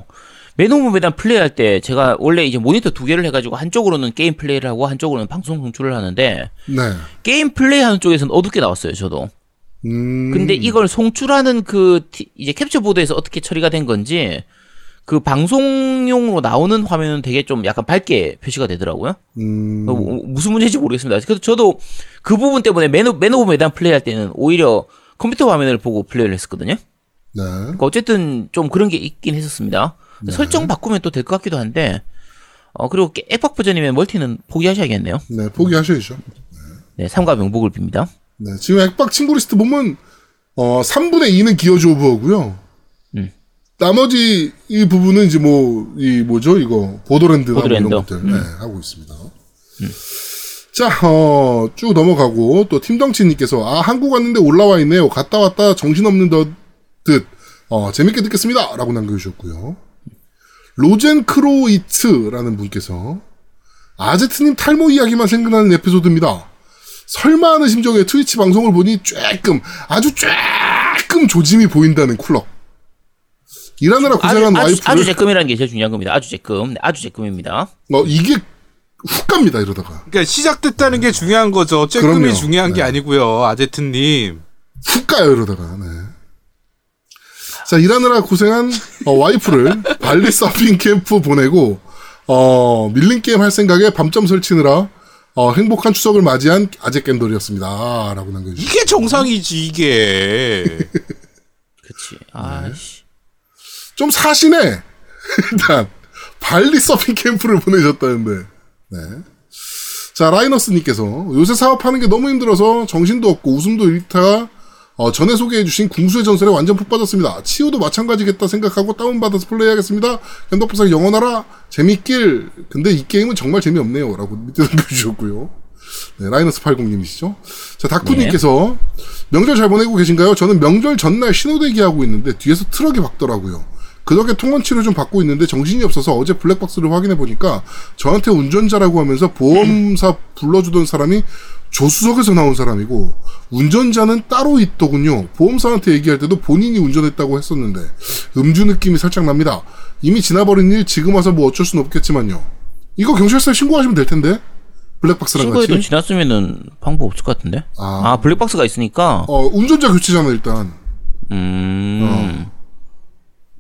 맨 오브 메단 플레이할 때 제가 원래 이제 모니터 두 개를 해가지고 한쪽으로는 게임 플레이를 하고 한쪽으로는 방송 송출을 하는데 네. 게임 플레이하는 쪽에서는 어둡게 나왔어요 저도. 음, 근데 이걸 송출하는 그 티- 이제 캡처 보드에서 어떻게 처리가 된 건지 그 방송용으로 나오는 화면은 되게 좀 약간 밝게 표시가 되더라고요. 음, 어, 뭐, 무슨 문제인지 모르겠습니다. 그래서 저도 그 부분 때문에 맨, 오- 맨 오브 메단 플레이할 때는 오히려 컴퓨터 화면을 보고 플레이를 했었거든요. 네. 그러니까 어쨌든 좀 그런 게 있긴 했었습니다. 설정 바꾸면 또 될 것 같기도 한데 어 그리고 게- 액박 버전이면 멀티는 포기하셔야겠네요. 네, 포기하셔야죠. 네, 삼가 명복을 빕니다. 네, 지금 액박 친구 리스트 보면 어 3분의 2는 기어즈 오브고요. 음. 나머지 이 부분은 이제 뭐 이 뭐죠 이거 보더랜드 뭐 이런 보더랜드. 것들 네, 하고 있습니다. 자, 어, 쭉 넘어가고 또 팀덩치님께서 아 한국 왔는데 올라와 있네요. 갔다 왔다 정신없는 듯, 듯 어, 재밌게 듣겠습니다. 라고 남겨주셨고요. 로젠 크로이츠라는 분께서 아제트님 탈모 이야기만 생각나는 에피소드입니다. 설마 하는 심정에 트위치 방송을 보니 쬐끔 아주 쬐끔 조짐이 보인다는 쿨럭. 일하느라 아주, 고생한 아주, 와이프를 아주 쬐끔이라는 게 제일 중요한 겁니다. 아주 쬐끔. 네, 아주 쬐끔입니다. 어, 이게 훅 갑니다 이러다가 그러니까 시작됐다는 게 중요한 거죠. 그럼요. 쬐끔이 중요한 게 네. 아니고요. 아제트님. 훅 가요 이러다가 네. 자 일하느라 고생한 어, 와이프를 발리 서핑 캠프 보내고 어, 밀린 게임 할 생각에 밤점 설치느라 어, 행복한 추석을 맞이한 아재 깬돌이었습니다 라고 남겨주셨어요 이게 정상이지 이게. 그치. 아이씨. 좀 사시네 일단 발리 서핑 캠프를 보내셨다는데 네. 자 라이너스님께서 요새 사업하는 게 너무 힘들어서 정신도 없고 웃음도 잃다가 어, 전에 소개해주신 궁수의 전설에 완전 푹 빠졌습니다. 치유도 마찬가지겠다 생각하고 다운받아서 플레이하겠습니다. 겜덕비상 영원하라 재밌길. 근데 이 게임은 정말 재미없네요. 라고 밑에 남겨주셨고요. 네, 라이너스 80님이시죠. 자, 다쿠님께서 명절 잘 보내고 계신가요? 저는 명절 전날 신호대기 하고 있는데 뒤에서 트럭이 박더라고요. 그 덕에 통원치료를 좀 받고 있는데 정신이 없어서 어제 블랙박스를 확인해 보니까 저한테 운전자라고 하면서 보험사 불러주던 사람이 조수석에서 나온 사람이고 운전자는 따로 있더군요. 보험사한테 얘기할 때도 본인이 운전했다고 했었는데 음주 느낌이 살짝 납니다. 이미 지나버린 일 지금 와서 뭐 어쩔 순 없겠지만요. 이거 경찰서에 신고하시면 될 텐데 블랙박스랑 신고해도 같이. 지났으면은 방법 없을 것 같은데? 아. 아, 블랙박스가 있으니까. 어 운전자 교체잖아 일단. 음.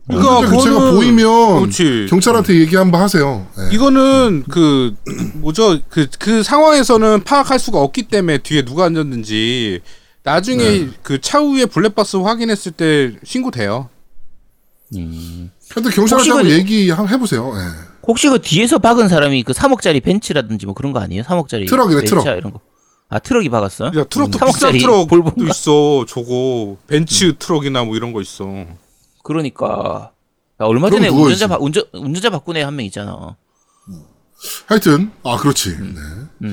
그러니까 교체가 그거는- 보이면 그렇지. 경찰한테 얘기 한번 하세요. 네. 이거는 그 뭐죠 그그 상황에서는 파악할 수가 없기 때문에 뒤에 누가 앉았는지 나중에 네. 그 차후에 블랙박스 확인했을 때 신고돼요. 경찰한테 혹시 한번 그- 얘기 한- 해보세요. 예. 혹시 그 뒤에서 박은 사람이 그 3억짜리 벤츠라든지 뭐 그런 거 아니에요? 3억짜리 트럭이네, 트럭. 이런 거. 아 트럭이 박았어? 야 트럭도 음, 비싼 3억짜리 트럭도? 있어. 저거 벤츠 트럭이나 뭐 이런 거 있어. 그러니까 야, 얼마 전에. 운전자 바, 운전 운전자 바꾼 애 한 명 있잖아. 하여튼 아 그렇지. 음. 네.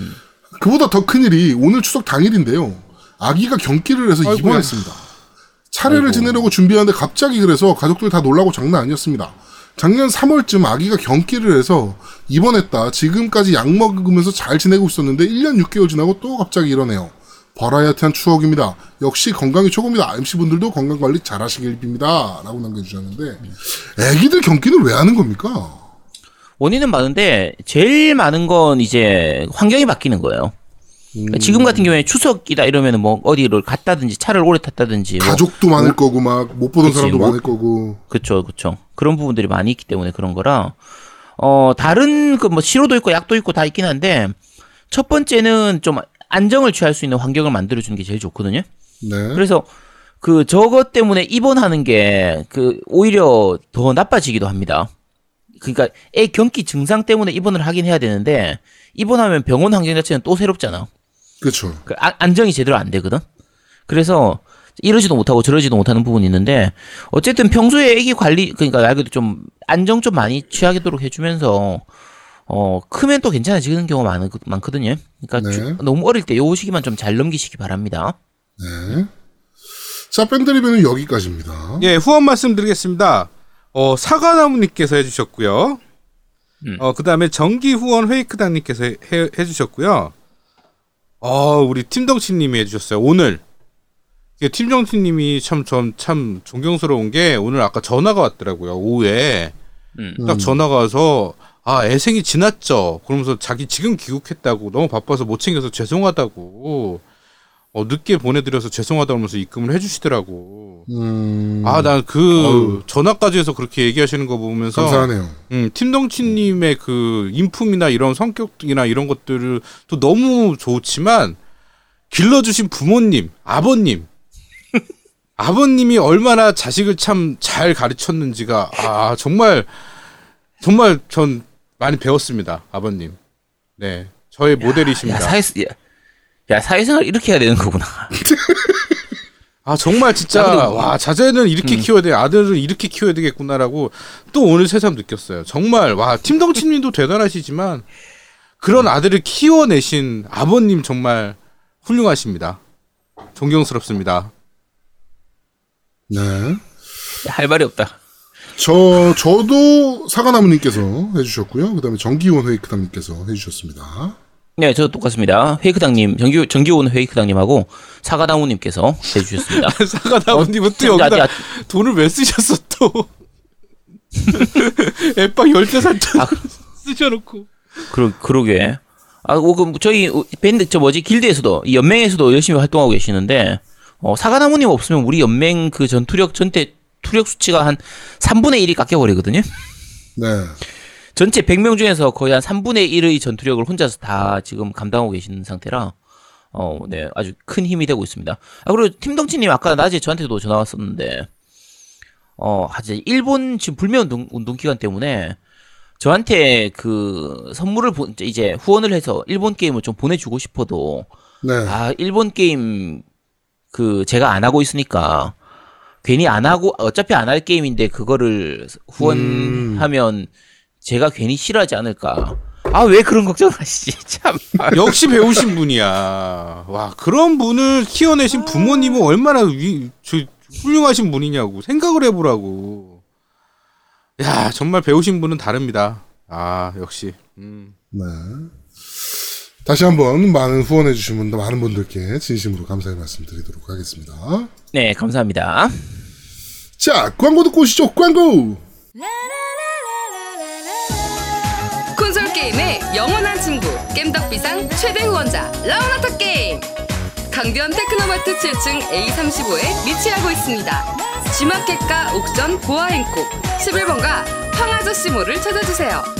그보다 더 큰 일이 오늘 추석 당일인데요. 아기가 경기를 해서 아이고야. 입원했습니다. 차례를 지내려고 준비하는데 갑자기 그래서 가족들 다 놀라고 장난 아니었습니다. 작년 3월쯤 아기가 경기를 해서 입원했다. 지금까지 약 먹으면서 잘 지내고 있었는데 1년 6개월 지나고 또 갑자기 이러네요. 버라이어티한 추억입니다. 역시 건강이 최고입니다. MC분들도 건강관리 잘 하시길 빕니다. 라고 남겨주셨는데 애기들 경기는 왜 하는 겁니까? 원인은 많은데 제일 많은 건 이제 환경이 바뀌는 거예요. 그러니까 지금 같은 경우에 추석이다 이러면은 뭐 어디를 갔다든지 차를 오래 탔다든지 뭐 가족도 많을 거고 막 못 보던 그치, 사람도 뭐- 많을 거고 그쵸, 그쵸. 그런 부분들이 많이 있기 때문에 그런 거라, 어, 다른 그 뭐 치료도 있고 약도 있고 다 있긴 한데, 첫 번째는 좀 안정을 취할 수 있는 환경을 만들어 주는 게 제일 좋거든요. 네. 그래서 그 저것 때문에 입원하는 게 그 오히려 더 나빠지기도 합니다. 그러니까 애 경기 증상 때문에 입원을 하긴 해야 되는데, 입원하면 병원 환경 자체는 또 새롭잖아. 그렇죠. 그 아- 안정이 제대로 안 되거든. 그래서 이러지도 못하고 저러지도 못하는 부분이 있는데 어쨌든 평소에 애기 관리 그러니까 말 그대로 좀 안정 좀 많이 취하도록 해주면서 어 크면 또 괜찮아지는 경우가 많, 많거든요. 그러니까 네. 주- 너무 어릴 때 요 시기만 좀 잘 넘기시기 바랍니다. 네. 자, 밴드 리뷰는 여기까지입니다. 예, 후원 말씀드리겠습니다. 어, 사과나무님께서 해주셨고요. 음. 어, 그 다음에 정기 후원 회이크당님께서 해, 해- 해주셨고요. 어, 우리 팀덩치님이 해주셨어요. 오늘. 이게 팀덩치님이 참, 전, 참 존경스러운 게 오늘 아까 전화가 왔더라고요. 오후에. 음. 딱 전화가 와서 아, 애생이 지났죠. 그러면서 자기 지금 귀국했다고 너무 바빠서 못 챙겨서 죄송하다고. 어, 늦게 보내드려서 죄송하다 그러면서 입금을 해주시더라고. 음, 아, 난그 전화까지 해서 그렇게 얘기하시는 거 보면서 감사하네요. 음, 팀덩치님의 그 인품이나 이런 성격이나 이런 것들을 또 너무 좋지만 길러주신 부모님, 아버님, 아버님이 얼마나 자식을 참 잘 가르쳤는지가 아 정말 정말 전 많이 배웠습니다, 아버님. 네, 저의 모델이십니다. 야 사회 야, 야 사회생활 이렇게 해야 되는 거구나. 아 정말 진짜 야, 근데 뭐- 와 자제는 이렇게 키워야 돼 아들은 이렇게 키워야 되겠구나라고 또 오늘 새삼 느꼈어요 정말 와 팀덩치님도 대단하시지만 그런 아들을 키워내신 아버님 정말 훌륭하십니다 존경스럽습니다 네. 할 말이 없다. 저, 저도 사과나무님께서 해주셨고요. 그 다음에 정기원 회이크당님께서 해주셨습니다. 네, 저 똑같습니다. 회이크당님, 정기, 정기온 회이크당님하고 사과나무님께서 해주셨습니다. 사과나무님은 또 야, 여기다 야. 돈을 왜 쓰셨어 또 앱박 열대 살짝 쓰셔놓고 그러, 그러게. 아, 어, 그, 저희, 어, 밴드, 저 뭐지, 길드에서도, 이 연맹에서도 열심히 활동하고 계시는데, 어, 사과나무님 없으면 우리 연맹 그 전투력, 전체 투력 수치가 한 3분의 1이 깎여버리거든요? 네. 전체 100명 중에서 거의 한 3분의 1의 전투력을 혼자서 다 지금 감당하고 계시는 상태라, 어, 네, 아주 큰 힘이 되고 있습니다. 아, 그리고 팀덩치님 아까 낮에 저한테도 전화 왔었는데, 어, 아직 일본 지금 불매 운동, 운동 기간 때문에 저한테 그 선물을 보, 이제 후원을 해서 일본 게임을 좀 보내주고 싶어도 네. 아 일본 게임 그 제가 안 하고 있으니까 괜히 안 하고 어차피 안 할 게임인데 그거를 후원하면 제가 괜히 싫어하지 않을까 아 왜 그런 걱정하시지 참 아, 역시 배우신 분이야. 와 그런 분을 키워내신 부모님은 얼마나 위, 저, 훌륭하신 분이냐고 생각을 해보라고. 야 정말 배우신 분은 다릅니다. 아 역시. 음. 네. 다시 한번 많은 후원해 주신 분들, 많은 분들께 진심으로 감사의 말씀 드리도록 하겠습니다. 네 감사합니다. 자, 광고 듣고 오시죠, 광고! 콘솔 게임의 영원한 친구 겜덕비상 최대 후원자 라운하터 게임! 강변 테크노마트 7층 A35에 위치하고 있습니다. G마켓과 옥션 보아행콕 11번가 황아저씨몰을 찾아주세요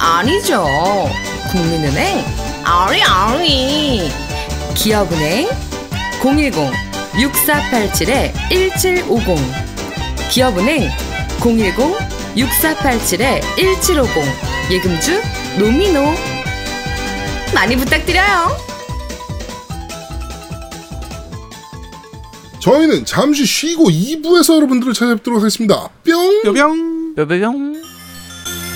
아니죠. 국민은행 아리 아리. 기업은행 010-6487-1750 기업은행 010-6487-1750 예금주 노미노 많이 부탁드려요. 저희는 잠시 쉬고 2부에서 여러분들을 찾아뵙도록 하겠습니다. 뿅! 뿅뿅. 뼈뼈뿅.